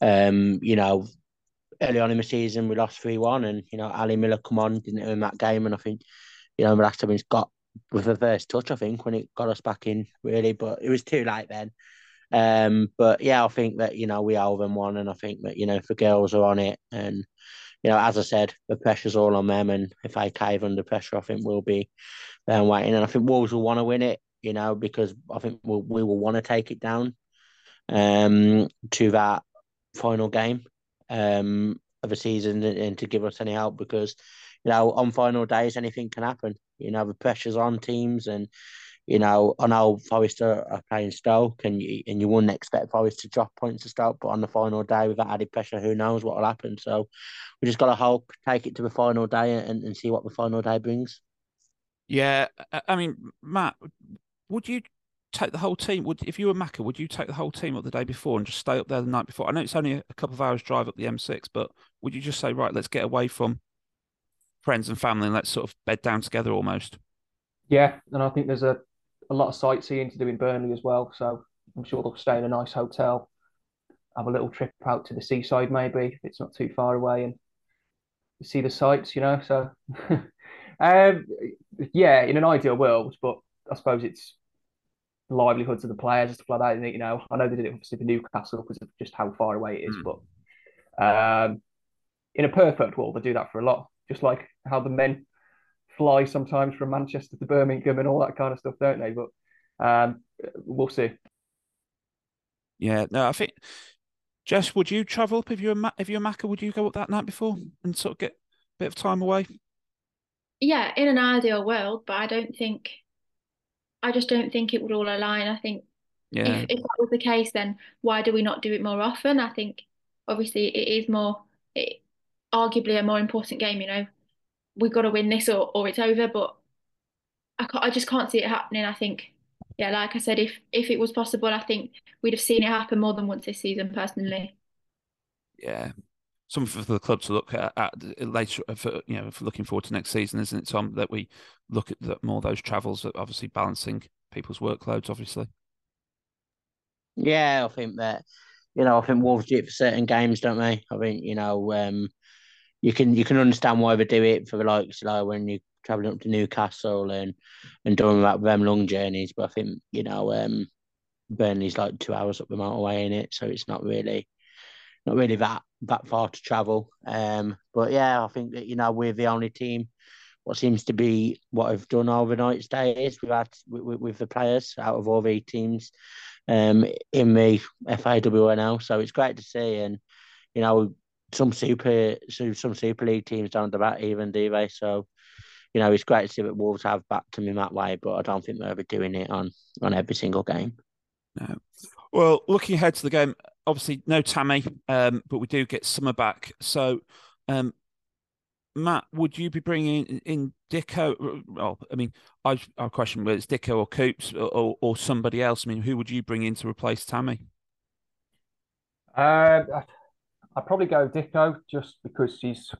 um, you know, early on in the season we lost three one, and you know Ali Miller come on didn't win that game, and I think you know last time he's got with the first touch, I think when it got us back in really, but it was too late then. Um, but yeah, I think that you know we owe them one, and I think that you know if the girls are on it, and you know as I said, the pressure's all on them, and if I cave under pressure, I think we'll be um, waiting, and I think Wolves will want to win it, you know, because I think we'll, we will want to take it down, um, to that final game, um, of the season, and, and to give us any help because you know on final days anything can happen. You know the pressure's on teams, and you know, I know Forest are, playing Stoke, and you and you wouldn't expect Forest to drop points to Stoke, but on the final day with that added pressure, who knows what will happen? So we just got to hope, take it to the final day, and, and see what the final day brings. Yeah, I mean, Matt, would you take the whole team? Would if you were Macca, would you take the whole team up the day before and just stay up there the night before? I know it's only a couple of hours drive up the M6, but would you just say, right, let's get away from friends and family and let's sort of bed down together almost? Yeah, and I think there's a a lot of sightseeing to do in Burnley as well. So I'm sure they'll stay in a nice hotel, have a little trip out to the seaside maybe if it's not too far away, and see the sights. You know, so um, yeah, in an ideal world, but I suppose it's livelihoods of the players and stuff like that. You know, I know they did it obviously for Newcastle because of just how far away it is, mm. but um, in a perfect world, they do that for a lot. Just like how the men fly sometimes from Manchester to Birmingham and all that kind of stuff, don't they? But um, we'll see. Yeah, no, I think. Jess, would you travel up if you're a if you're a Macca? Would you go up that night before and sort of get a bit of time away? Yeah, in an ideal world, but I don't think. I just don't think it would all align. I think yeah. if, if that was the case, then why do we not do it more often? I think obviously it is more, it, arguably a more important game. You know, we've got to win this or, or it's over. But I, I just can't see it happening. I think, yeah, like I said, if if it was possible, I think we'd have seen it happen more than once this season, personally. Yeah, something for the club to look at, at later for you know for looking forward to next season, isn't it, Tom? That we look at the, more those travels, obviously balancing people's workloads, obviously. Yeah, I think that you know I think Wolves do it for certain games, don't they? I think you know um, you can you can understand why they do it for the likes like when you're traveling up to Newcastle and and doing that them long journeys. But I think you know um, Burnley's like two hours up the motorway in it, so it's not really not really that that far to travel. Um, but yeah, I think that you know we're the only team. What seems to be what I've done overnight stays we've had with, with the players out of all the teams um, in the FAWNL. So it's great to see, and you know some super some super league teams don't do that even, do they? So, you know, it's great to see that Wolves have backed him in that way, but I don't think they're ever doing it on on every single game. No. Well, looking ahead to the game, obviously no Tammy, um, but we do get Summer back. So, um, Matt, would you be bringing in, in Dicko? Well, I mean, I our question was Dicko or Coops or, or, or somebody else. I mean, who would you bring in to replace Tammy? Uh, I'd probably go Dicko just because he's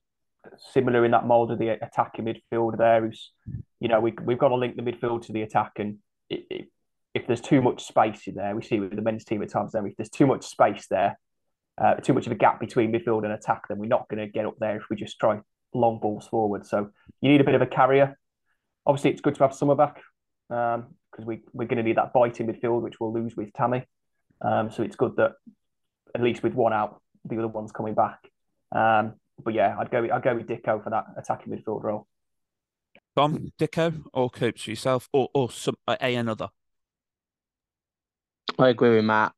similar in that mold of the attacking midfielder there. Who's, you know, we we've got to link the midfield to the attack, and it, it, if there's too much space in there, we see with the men's team at times. Then if there's too much space there, uh, too much of a gap between midfield and attack, then we're not going to get up there if we just try long balls forward. So you need a bit of a carrier. Obviously, it's good to have Summer back because um, we we're going to need that bite in midfield, which we'll lose with Tammy. Um, so it's good that at least with one out, the other ones coming back. Um, but yeah, I'd go I'd go with Dicko for that attacking midfield role. Tom, Dicko, or Coops for yourself, or or some a another. I agree with Matt.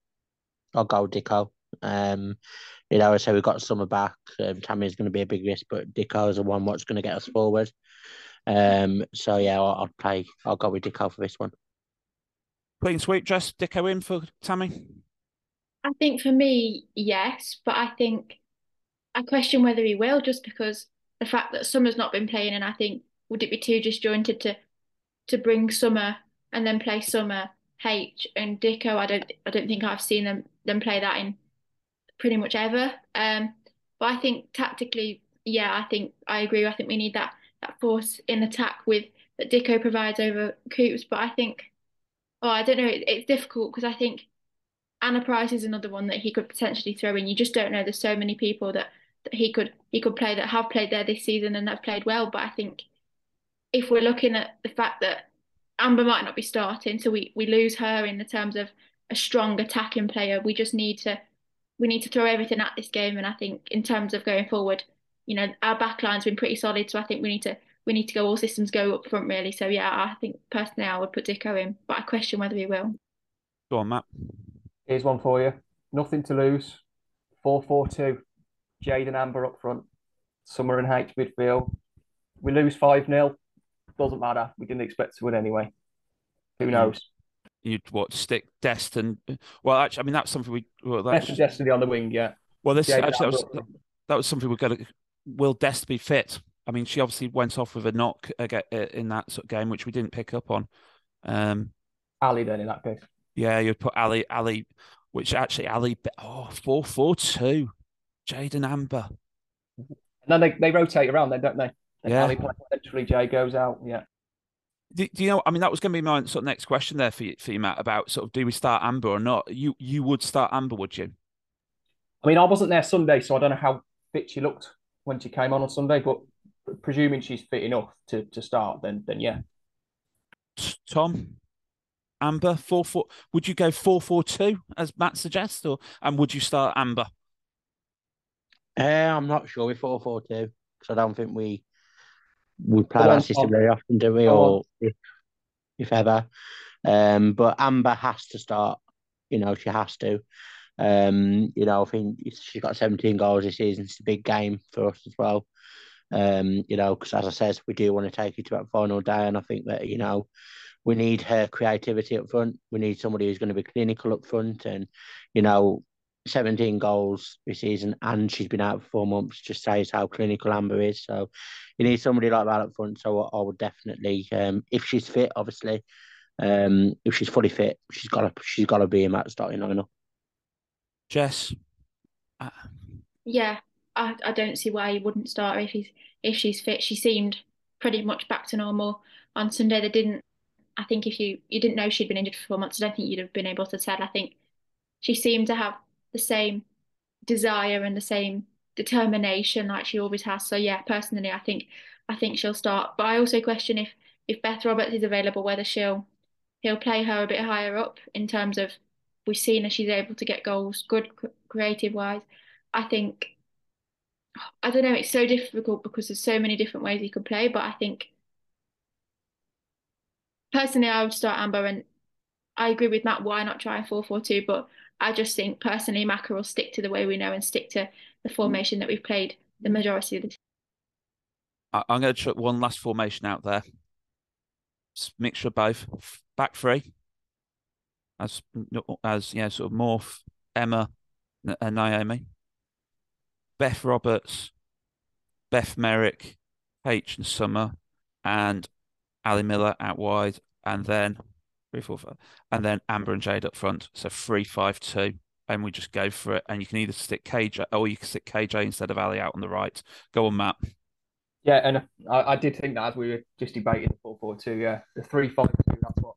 I'll go Dicko. Um, you know, I say we've got Summer back. Um, Tammy's going to be a big risk, but Dicko is the one what's going to get us forward. Um, so yeah, I'll, I'll play. I'll go with Dicko for this one. Clean sweep, dress, Dicko in for Tammy. I think for me, yes, but I think I question whether he will just because the fact that Summer's not been playing, and I think would it be too disjointed to to bring Summer and then play Summer H and Dicko? I don't I don't think I've seen them them play that in pretty much ever. Um, but I think tactically, yeah, I think I agree. I think we need that that force in attack with that Dicko provides over Coops. But I think, oh, I don't know. It, it's difficult because I think Anna Price is another one that he could potentially throw in. You just don't know. There's so many people that, that he could he could play that have played there this season and have played well. But I think if we're looking at the fact that Amber might not be starting, so we we lose her in the terms of a strong attacking player. We just need to we need to throw everything at this game. And I think in terms of going forward, you know, our backline's been pretty solid. So I think we need to we need to go all systems go up front really. So yeah, I think personally I would put Dicko in, but I question whether he will. Go on, Matt. Here's one for you. Nothing to lose. 4 4 2. Jade and Amber up front. Summer and H midfield. We lose 5 0. Doesn't matter. We didn't expect to win anyway. Who knows? You'd what stick Destin? Well, actually, I mean that's something we. Well, that's, Destin Destiny on the wing, yeah. well this Jade actually that was that was something we're going to. Will Dest be fit? I mean, she obviously went off with a knock aga- uh, in that sort of game, which we didn't pick up on. Um, Ali then in that case. Yeah, you'd put Ali, Ali, which actually Ali, oh, four, four, two, Jade and Amber. And then they, they rotate around then, don't they? Then Yeah. Ali plays centrally, Jay goes out. Yeah. Do, do you know? I mean, that was going to be my sort of next question there for you, for you, Matt, about sort of do we start Amber or not? You you would start Amber, would you? I mean, I wasn't there Sunday, so I don't know how fit she looked when she came on on Sunday, but presuming she's fit enough to, to start, then then yeah. Tom, Amber, four four. Would you go four four two as Matt suggests, or and would you start Amber? Uh, I'm not sure with four four two because I don't think we we play that system very often, do we? Go Or if, if ever. Um, but Amber has to start. You know, she has to. Um, you know, I think she's got 17 goals this season. It's a big game for us as well. Um, you know, because as I said, we do want to take it to that final day, and I think that you know we need her creativity up front. We need somebody who's going to be clinical up front, and you know, 17 goals this season, and she's been out for four months. Just says how clinical Amber is. So you need somebody like that up front. So I, I would definitely, um, if she's fit, obviously, um, if she's fully fit, she's got to she's got to be in that starting lineup. Jess, uh, Yeah, I, I don't see why he wouldn't start her if he's if she's fit. She seemed pretty much back to normal on Sunday. They didn't. I think if you you didn't know she'd been injured for four months, I don't think you'd have been able to tell. I think she seemed to have the same desire and the same determination like she always has. So yeah, personally, I think I think she'll start. But I also question if if Beth Roberts is available, whether she'll he'll play her a bit higher up in terms of we've seen her she's able to get goals, good creative wise. I think I don't know, it's so difficult because there's so many different ways he could play, but I think personally I would start Amber and I agree with Matt, why not try a 4-4-2, but I just think personally Macca will stick to the way we know and stick to the mm. formation that we've played the majority of the I, I'm going to chuck one last formation out there. S- Mixture of both. Back three. As as yeah, sort of Morph, Emma, and Naomi. Beth Roberts, Beth Merrick, H and Summer, and Ali Miller out wide, and then three, four, five, and then Amber and Jade up front. So three, five, two, and we just go for it. And you can either stick KJ or you can stick KJ instead of Ali out on the right. Go on, Matt. Yeah, and I, I did think that as we were just debating the 4 4 2, yeah. The three five two. that's what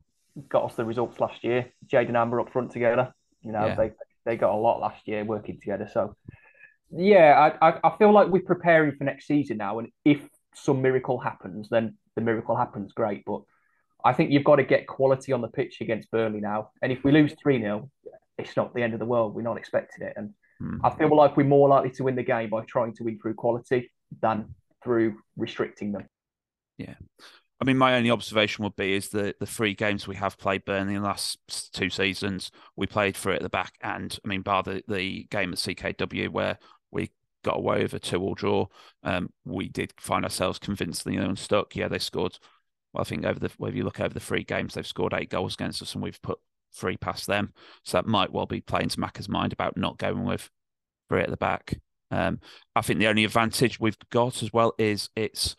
got us the results last year. Jade and Amber up front together. You know, Yeah. they they got a lot last year working together. So, yeah, I, I, I feel like we're preparing for next season now. And if some miracle happens, then the miracle happens, great. But I think you've got to get quality on the pitch against Burnley now. And if we lose 3 0, it's not the end of the world. We're not expecting it. And Hmm. I feel like we're more likely to win the game by trying to win through quality than through restricting them. Yeah. I mean, my only observation would be is the the three games we have played Burnley in the last two seasons, we played for it at the back, and I mean, bar the, the game at CKW where we got away with a two-all draw. Um, we did find ourselves convincingly unstuck. Yeah, they scored. Well, I think over the if you look over the three games, they've scored eight goals against us, and we've put three past them. So that might well be playing to Macca's mind about not going with three at the back. Um, I think the only advantage we've got as well is it's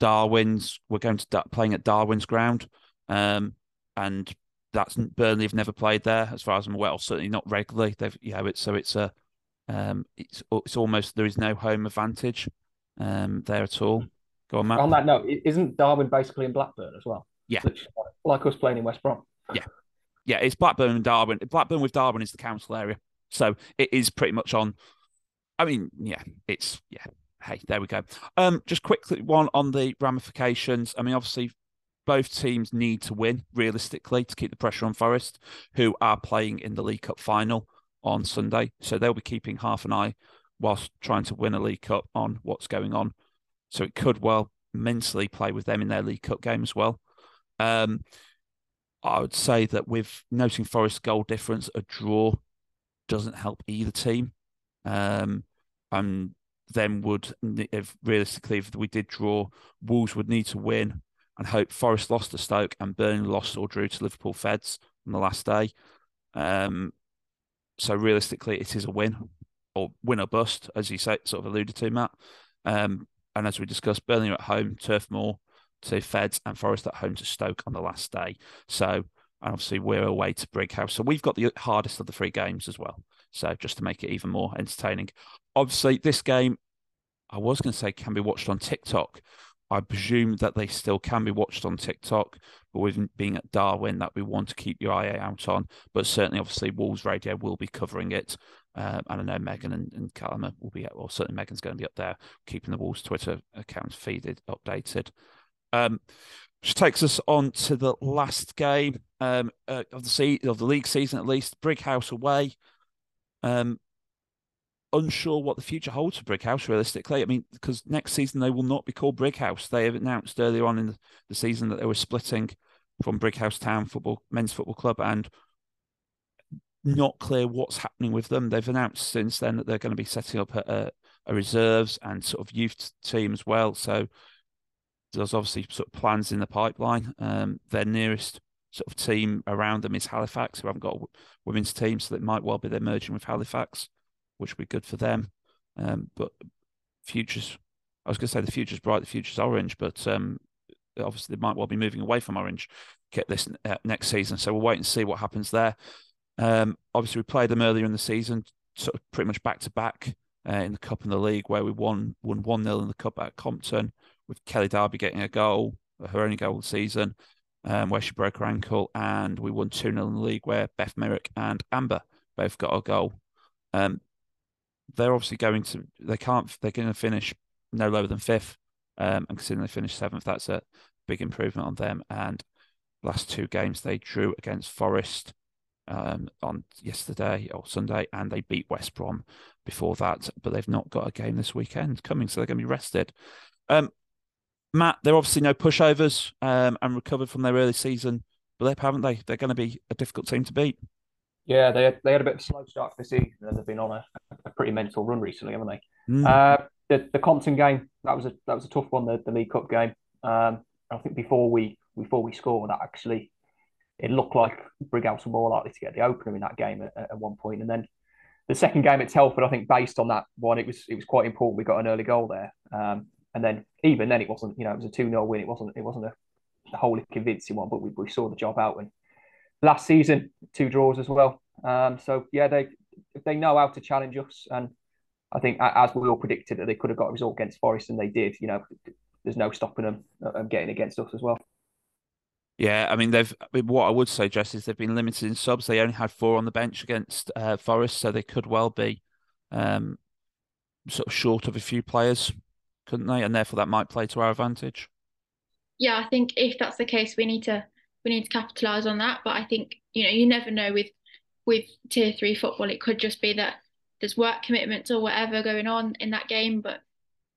Darwen's. We're going to playing at Darwen's ground, um, and that's Burnley have never played there as far as I'm aware. certainly not regularly. They've yeah, it's so it's a um, it's it's almost there is no home advantage um, there at all. Go on, Matt. On that note, isn't Darwen basically in Blackburn as well? Yeah, like us playing in West Brom. Yeah, yeah, it's Blackburn and Darwen. Blackburn with Darwen is the council area, so it is pretty much on. I mean, yeah, it's yeah. Hey, there we go. Um, just quickly one on the ramifications. I mean, obviously, both teams need to win realistically to keep the pressure on Forest, who are playing in the League Cup final on Sunday. So they'll be keeping half an eye whilst trying to win a League Cup on what's going on. So it could well mentally play with them in their League Cup game as well. Um, I would say that with noting Forest goal difference, a draw doesn't help either team. Um, and then would if realistically if we did draw, Wolves would need to win and hope Forest lost to Stoke and Burnley lost or drew to Liverpool Feds on the last day. Um, so realistically, it is a win or win or bust, as you say, sort of alluded to, Matt. Um, and as we discussed, Burnley at home, Turf Moor to Feds, and Forest at home to Stoke on the last day. So and obviously we're away to Brighouse, so we've got the hardest of the three games as well. So just to make it even more entertaining, obviously this game, I was going to say can be watched on TikTok, I presume that they still can be watched on TikTok, but with being at Darwen, that we want to keep your eye out on. But certainly, obviously, Wolves Radio will be covering it. Um, and I know Megan and, and Callum will be, well, certainly Megan's going to be up there, keeping the Wolves Twitter account feeded, updated. Um, which takes us on to the last game um, uh, of the se- of the league season, at least. Brighouse away. Um, unsure what the future holds for Brighouse realistically. I mean, because next season they will not be called Brighouse. They have announced earlier on in the season that they were splitting from Brighouse Town Football Men's Football Club and not clear what's happening with them. They've announced since then that they're going to be setting up a, a reserves and sort of youth team as well. So there's obviously sort of plans in the pipeline. Um, their nearest sort of team around them is Halifax, who haven't got a women's team, so it might well be they're merging with Halifax which would be good for them. Um, but futures, I was going to say the future's bright, the future's orange, but um, obviously they might well be moving away from orange get this uh, next season. So we'll wait and see what happens there. Um, obviously, we played them earlier in the season, sort of pretty much back to back uh, in the cup and the league, where we won won one 0 in the cup at Compton, with Kelly Darby getting a goal, her only goal of the season, um, where she broke her ankle, and we won two 0 in the league, where Beth Merrick and Amber both got a goal. Um, they're obviously going to they can't they're going to finish no lower than fifth. Um, and considering they finished seventh, that's a big improvement on them. And last two games they drew against Forest um, on yesterday or Sunday, and they beat West Brom before that. But they've not got a game this weekend coming, so they're going to be rested. Um, Matt, they're obviously no pushovers um, and recovered from their early season blip, haven't they? They're going to be a difficult team to beat. Yeah, they had, they had a bit of a slow start for the season, and they've been on a, a pretty mental run recently, haven't they? Mm. Uh, the the Compton game that was a that was a tough one, the, the League Cup game. Um, I think before we before we scored, that actually it looked like Brighouse were more likely to get the opener in that game at, at one point. point, and then the second game at Telford, I think based on that one, it was it was quite important. We got an early goal there, um, and then even then, it wasn't you know it was a two 0 win. It wasn't it wasn't a, a wholly convincing one, but we, we saw the job out and last season, two draws as well. Um, so yeah, they they know how to challenge us, and I think as we all predicted that they could have got a result against Forest, and they did. You know, there's no stopping them uh, getting against us as well. Yeah, I mean they've. I mean, what I would say, Jess, is they've been limited in subs. They only had four on the bench against uh, Forest, so they could well be um, sort of short of a few players, couldn't they? And therefore, that might play to our advantage. Yeah, I think if that's the case, we need to we need to capitalise on that. But I think you know you never know with with tier three football. It could just be that there's work commitments or whatever going on in that game, but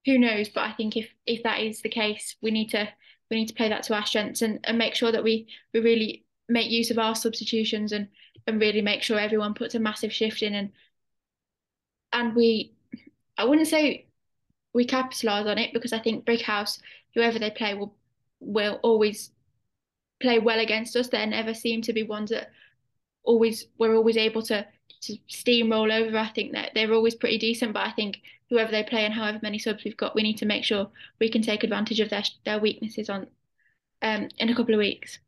who knows? But I think if if that is the case, we need to we need to play that to our strengths and, and make sure that we we really make use of our substitutions and and really make sure everyone puts a massive shift in and and we I wouldn't say we capitalise on it because I think Brighouse, whoever they play, will will always play well against us. They never seem to be ones that always we're always able to to steamroll over. I think that they're always pretty decent, but I think whoever they play and however many subs we've got, we need to make sure we can take advantage of their their weaknesses on um in a couple of weeks.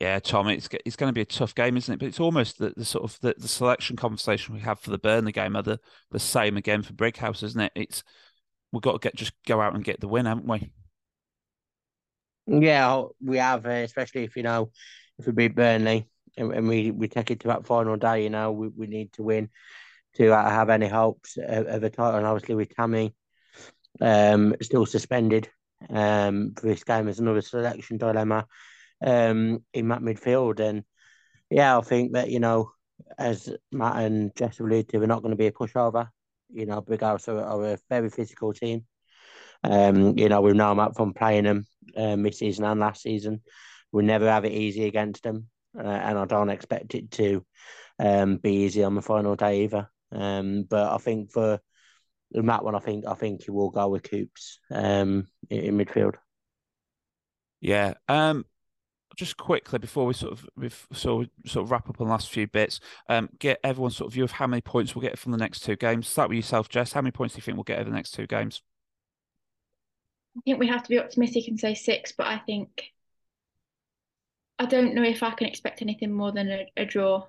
Yeah, Tom, it's it's going to be a tough game, isn't it? But it's almost the, the sort of the, the selection conversation we have for the Burnley game are the, the same again for Brighouse, isn't it? It's we've got to get just go out and get the win, haven't we? Yeah, we have, uh, especially if you know if we beat Burnley and, and, we, we take it to that final day. You know, we, we need to win to uh, have any hopes of, of a title. And obviously, with Tammy um, still suspended um, for this game, there's another selection dilemma um, in that midfield. And yeah, I think that you know, as Matt and Jess alluded to, we're not going to be a pushover. You know, Brighouse are, are a very physical team. Um, you know, we've known that from playing them um, this season and last season. We never have it easy against them, uh, and I don't expect it to um, be easy on the final day either. Um, but I think for that one, I think I think he will go with Coops um, in, in midfield. Yeah. Um, just quickly before we sort of we've sort of wrap up on the last few bits, um, get everyone's sort of view of how many points we'll get from the next two games. Start with yourself, Jess. How many points do you think we'll get over the next two games? I think we have to be optimistic and say six, but I think I don't know if I can expect anything more than a, a draw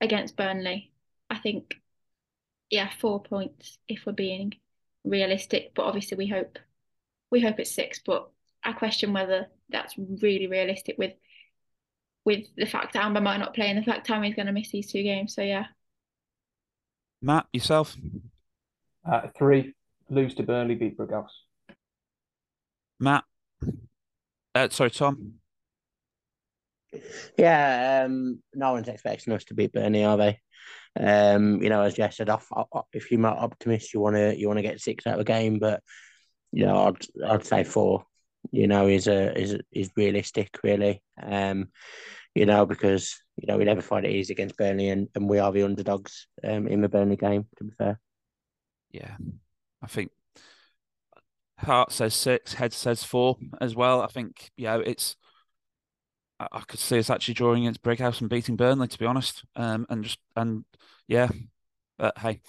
against Burnley. I think, yeah, four points if we're being realistic. But obviously, we hope we hope it's six. But I question whether that's really realistic with with the fact that Amber might not play and the fact Tammy's going to miss these two games. So yeah. Matt, yourself? Uh, three. Lose to Burnley, beat Brighouse. Matt? Uh, sorry, Tom? Yeah, um, no one's expecting us to beat Burnley, are they? Um, you know, as Jess said, off, off, if you're not optimist, you want to you want to get six out of a game, but you know, I'd I'd say four. You know, is a is is realistic, really. Um, you know, because you know we never find it easy against Burnley, and, and we are the underdogs um, in the Burnley game. To be fair, yeah, I think heart says six, head says four as well. I think yeah, it's I could see us actually drawing against Brighouse and beating Burnley, to be honest. Um, and just and yeah, but hey,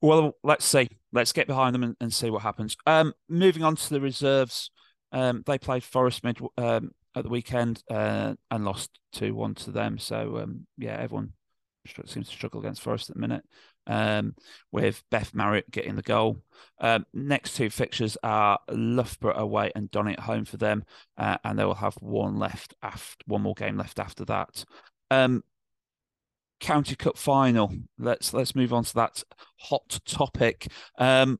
well, let's see. Let's get behind them and, and see what happens. Um, moving on to the reserves. Um, they played Forest mid um, at the weekend uh, and lost two one to them. So um, yeah, everyone seems to struggle against Forest at the minute um, with Beth Marriott getting the goal. Um, next two fixtures are Loughborough away and Donny at home for them, uh, and they will have one left after one more game left after that. Um, County Cup final. Let's let's move on to that hot topic. Um,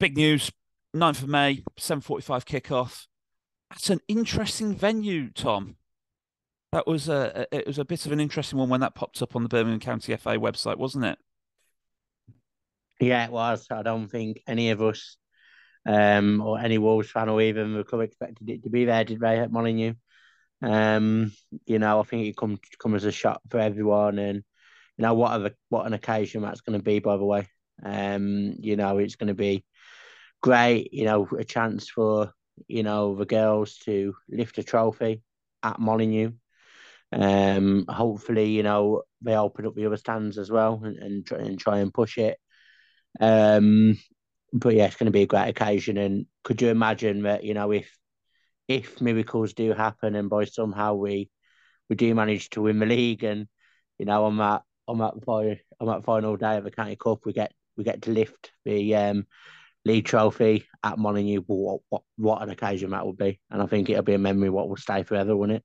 big news: 9th of May, seven forty-five kickoff. That's an interesting venue, Tom that was a it was a bit of an interesting one when that popped up on the Birmingham County FA website, wasn't it? Yeah, it was. I don't think any of us, um, or any Wolves fan or even the club expected it to be there, did they, at Molineux? Um, you know, I think it come come as a shock for everyone, and you know what what an occasion that's going to be. By the way, um, you know it's going to be great. You know, a chance for you know the girls to lift a trophy at Molineux. Um, hopefully, you know, they open up the other stands as well and, and, try, and try and push it. Um, but yeah, it's going to be a great occasion. And could you imagine that, you know, if if miracles do happen and by somehow we we do manage to win the league and you know on that on that final on that final day of the county cup we get we get to lift the um, league trophy at Molineux. What, what what an occasion that would be, and I think it'll be a memory what will stay forever, won't it?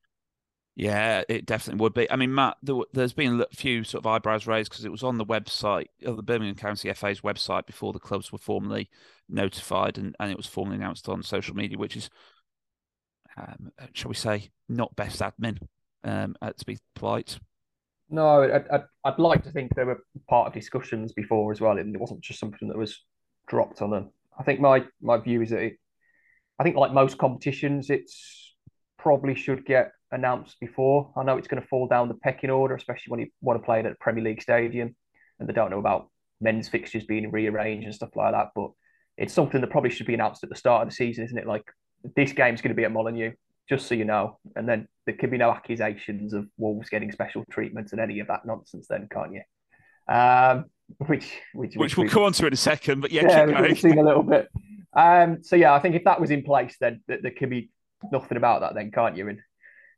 Yeah, it definitely would be. I mean, Matt, there, has been a few sort of eyebrows raised because it was on the website of the Birmingham County FA's website before the clubs were formally notified and, and it was formally announced on social media, which is, um, shall we say, not best admin, um, uh, to be polite. No, I'd, I'd, I'd like to think they were part of discussions before as well. and It wasn't just something that was dropped on them. I think my, my view is that it, I think like most competitions, it's probably should get announced before. I know it's going to fall down the pecking order, especially when you want to play it at a Premier League Stadium and they don't know about men's fixtures being rearranged and stuff like that. But it's something that probably should be announced at the start of the season, isn't it? Like this game's going to be at Molineux, just so you know. And then there can be no accusations of Wolves getting special treatment and any of that nonsense, then, can't you? Um, which, which, which, which we'll go on to in a second, but yeah, yeah we've seen a little bit. Um, so yeah, I think if that was in place, then there, there could be nothing about that, then, can't you? And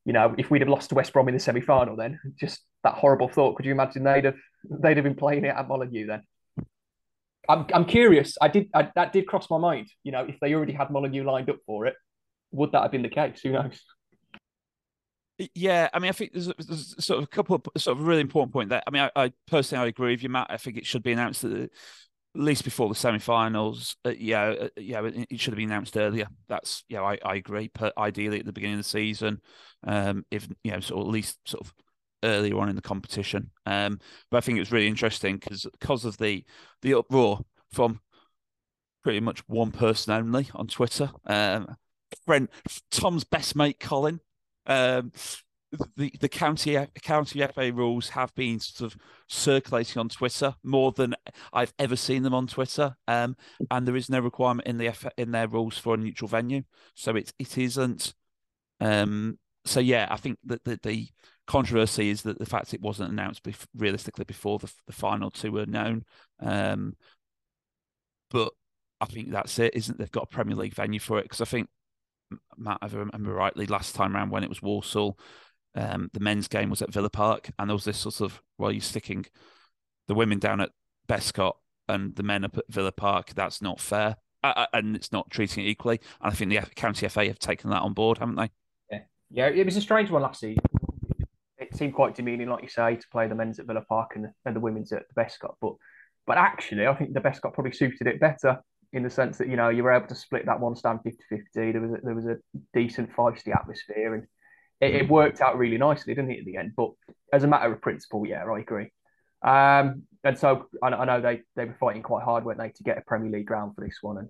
you know, if we'd have lost to West Brom in the semi final, then just that horrible thought. Could you imagine they'd have they'd have been playing it at Molineux then? I'm I'm curious. I did I, that did cross my mind. You know, if they already had Molineux lined up for it, would that have been the case? Who knows? Yeah, I mean, I think there's, there's sort of a couple of sort of really important point there. I mean, I, I, personally I agree with you, Matt. I think it should be announced at, at least before the semi-finals. Uh, yeah, uh, yeah, it should have been announced earlier. That's yeah, I, I agree. But ideally at the beginning of the season, um, if you know, sort of at least sort of earlier on in the competition. Um, but I think it was really interesting because because of the the uproar from pretty much one person only on Twitter. Um, friend Tom's best mate Colin. Um, the the county county FA rules have been sort of circulating on Twitter more than I've ever seen them on Twitter. Um, and there is no requirement in the F, in their rules for a neutral venue, so it it isn't. Um, so yeah, I think that the, the controversy is that the fact it wasn't announced bef- realistically before the, the final two were known. Um, but I think that's it, isn't? They've got a Premier League venue for it because I think Matt, if I remember rightly, last time around when it was Walsall, um, the men's game was at Villa Park, and there was this sort of well, you're sticking the women down at Bescot and the men up at Villa Park. That's not fair, uh, and it's not treating it equally. And I think the county FA have taken that on board, haven't they? Yeah, yeah. It was a strange one last season. It seemed quite demeaning, like you say, to play the men's at Villa Park and the, and the women's at the Bescot. But but actually, I think the Bescot probably suited it better in the sense that you know you were able to split that one stand 50-50. There was a, there was a decent feisty atmosphere, and it, it, worked out really nicely, didn't it, at the end? But as a matter of principle, yeah, I agree. Um, and so I, I, know they they were fighting quite hard, weren't they, to get a Premier League ground for this one? And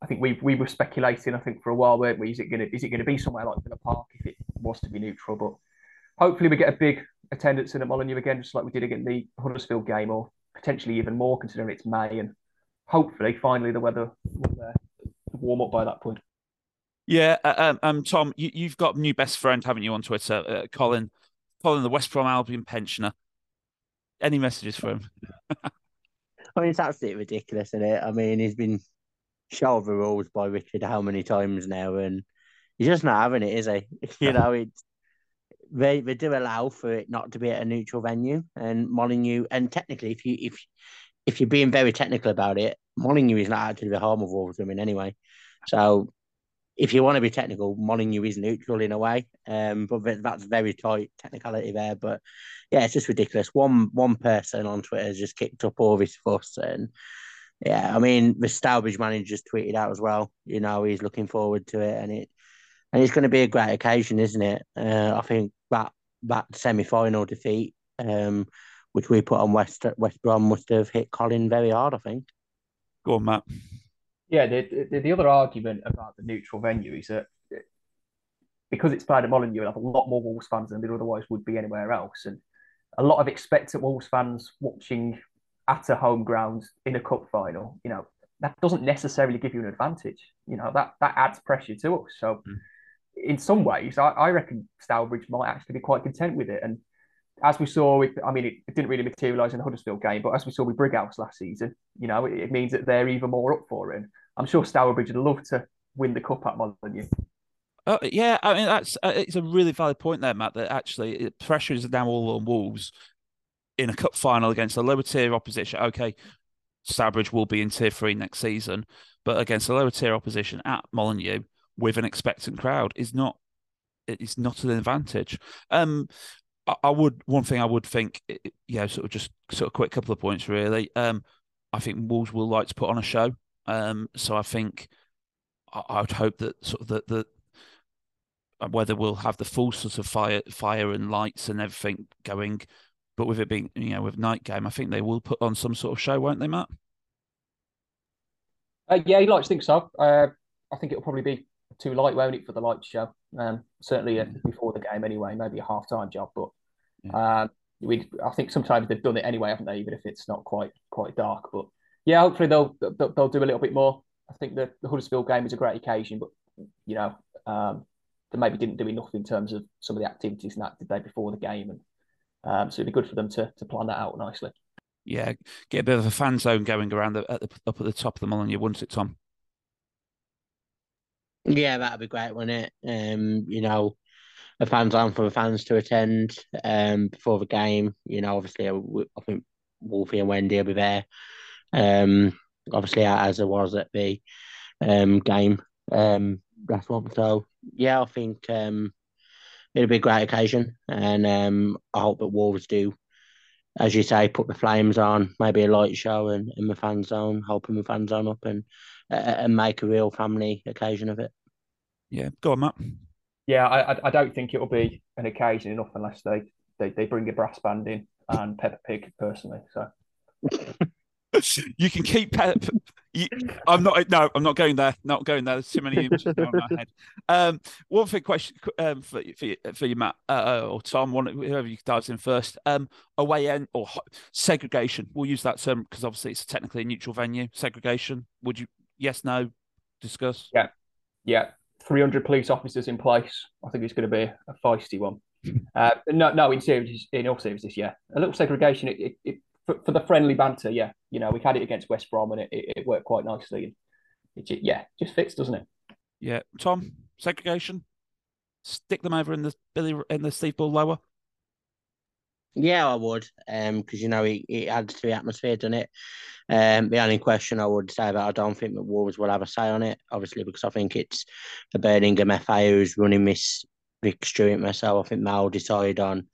I think we we were speculating, I think, for a while, weren't we? Is it gonna is it gonna be somewhere like Villa Park if it was to be neutral? But hopefully we get a big attendance in at Molineux again, just like we did against the Huddersfield game, or potentially even more, considering it's May and hopefully, finally, the weather will uh, warm up by that point. Yeah, uh, um, um, Tom, you, have got new best friend, haven't you, on Twitter, uh, Colin, Colin, the West Brom Albion pensioner. Any messages for him? I mean, it's absolutely ridiculous, isn't it? I mean, he's been shot the rules by Richard how many times now, and he's just not having it, is he? you know, it's they they do allow for it not to be at a neutral venue, and Molineux, and technically, if you if if you're being very technical about it, Molineux is not actually the home of Wolves women anyway. So if you want to be technical, Molineux is neutral in a way. Um, but that's very tight technicality there. But yeah, it's just ridiculous. One one person on Twitter has just kicked up all this fuss and yeah, I mean the Stourbridge manager just tweeted out as well. You know, he's looking forward to it and it and it's going to be a great occasion, isn't it? Uh, I think that that semi final defeat um, which we put on West West Brom, must have hit Colin very hard. I think. Go on, Matt. Yeah, the, the, the other argument about the neutral venue is that because it's played at Molineux, you'll have a lot more Wolves fans than there otherwise would be anywhere else, and a lot of expectant Wolves fans watching at a home ground in a cup final. You know that doesn't necessarily give you an advantage. You know that that adds pressure to us. So. Mm. In some ways, I, I reckon Stourbridge might actually be quite content with it, and as we saw with, I mean, it, it didn't really materialise in the Huddersfield game, but as we saw with Brighouse last season, you know, it, it, means that they're even more up for it. I'm sure Stourbridge would love to win the cup at Molineux. Uh, yeah, I mean that's uh, it's a really valid point there, Matt. That actually pressure is now all on Wolves in a cup final against a lower tier opposition. Okay, Stourbridge will be in tier three next season, but against a lower tier opposition at Molineux with an expectant crowd is not it's not an advantage. Um, I would one thing I would think, yeah, sort of just sort of quick couple of points really. Um, I think Wolves will like to put on a show. Um, so I think I, I would hope that sort of that the uh, whether we'll have the full sort of fire fire and lights and everything going, but with it being you know with night game, I think they will put on some sort of show, won't they, Matt? Uh, yeah, you'd like to think so. Uh, I think it'll probably be too light, won't it, for the light show? Um, certainly uh, before the game anyway, maybe a half time job, but yeah. Uh, we I think sometimes they've done it anyway, haven't they? Even if it's not quite quite dark, but yeah, hopefully they'll they'll, they'll do a little bit more. I think the, the Huddersfield game is a great occasion, but you know um, they maybe didn't do enough in terms of some of the activities and that did they before the game, and um, so it'd be good for them to to plan that out nicely. Yeah, get a bit of a fan zone going around the, at the, up at the top of the Molineux, wouldn't it, Tom? Yeah, that'd be great, wouldn't it? Um, you know, a fan zone for the fans to attend um before the game. You know, obviously, I, I think Wolfie and Wendy will be there. Um, obviously, as it was at the um game um last one. So yeah, I think um it'll be a great occasion, and um I hope that Wolves do as you say, put the flames on, maybe a light show in, in the fan zone, helping the fan zone up and uh, and make a real family occasion of it. Yeah, go on, Matt. Yeah, I I don't think it'll be an occasion enough unless they they, they bring a brass band in and Peppa Pig personally. So you can keep Pep. You, I'm not. No, I'm not going there. Not going there. There's too many images in my head. Um, one thing, question um, for for you, for you Matt uh, or Tom, one whoever you dives in first. Um, away end or segregation. We'll use that term because obviously it's technically a neutral venue. Segregation. Would you? Yes. No. Discuss. Yeah. Yeah. 300 police officers in place. I think it's going to be a feisty one. Uh, no, no, in serious, in all seriousness, yeah, a little segregation. It, it, it for, for, the friendly banter, yeah, you know, we've had it against West Brom and it, it, worked quite nicely. It, it, yeah, just fits, doesn't it? Yeah, Tom, segregation. Stick them over in the Billy in the Steve Bull lower. Yeah, I would, um, because you know it, it adds to the atmosphere, doesn't it? Um, the only question I would say about I don't think that Wolves will have a say on it, obviously, because I think it's the Birmingham FA who's running this Vic Stewart myself. I think they'll decide on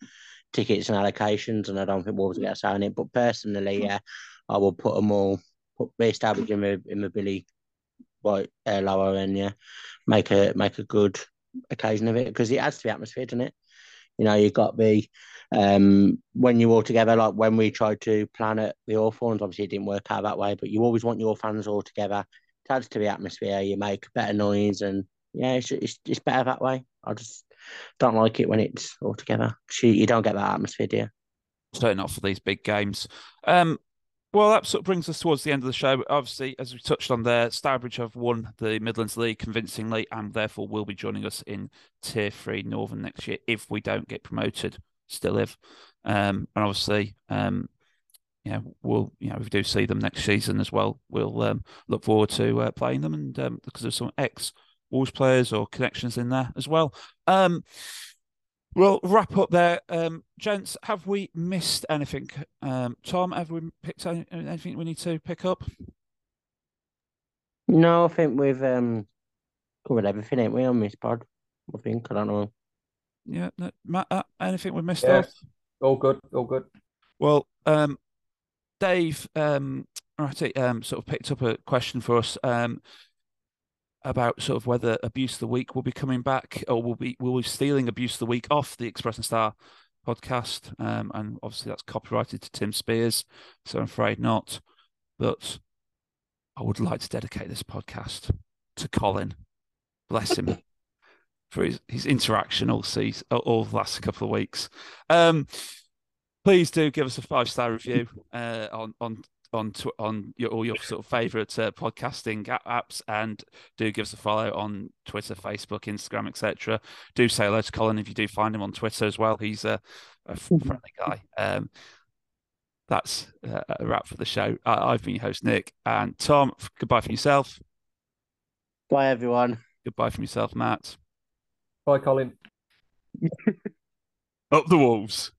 tickets and allocations, and I don't think Wolves will get a say on it. But personally, yeah, I will put them all, put base average in the in the Billy Wright uh, lower end, yeah, make a make a good occasion of it because it adds to the atmosphere, doesn't it? You know, you've got the um, when you're all together, like when we tried to plan at the Hawthorns, obviously it didn't work out that way, but you always want your fans all together. It adds to the atmosphere. You make better noise, and yeah, it's it's, it's better that way. I just don't like it when it's all together. You, you don't get that atmosphere, do you? Certainly not for these big games. Um, well, that sort of brings us towards the end of the show. Obviously, as we touched on there, Stourbridge have won the Midlands League convincingly and therefore will be joining us in Tier 3 Northern next year if we don't get promoted still live. Um, and obviously, um, yeah, we'll you know if we do see them next season as well, we'll um, look forward to uh, playing them and um, because there's some ex Wolves players or connections in there as well. Um, we'll wrap up there, um, gents. Have we missed anything? Um, Tom, have we picked any, anything we need to pick up? No, I think we've um, covered everything, ain't we, on this pod? I think I don't know. Yeah, no, Matt, uh, anything we missed yeah. off? All good, all good. Well, um, Dave, um, right, um, sort of picked up a question for us, um, about sort of whether Abuse of the Week will be coming back or will be will be stealing Abuse of the Week off the Express and Star podcast, um, and obviously that's copyrighted to Tim Spiers, so I'm afraid not. But I would like to dedicate this podcast to Colin. Bless him for his, his interaction all season, all the last couple of weeks. Um, please do give us a five star review uh, on on on tw- on your all your sort of favorite uh, podcasting apps, and do give us a follow on Twitter, Facebook, Instagram, etc. Do say hello to Colin if you do find him on Twitter as well. He's a, a friendly guy. Um, that's uh, a wrap for the show. I- I've been your host Nick and Tom. Goodbye from yourself. Bye everyone. Goodbye from yourself, Matt. Bye, Colin. Up the wolves.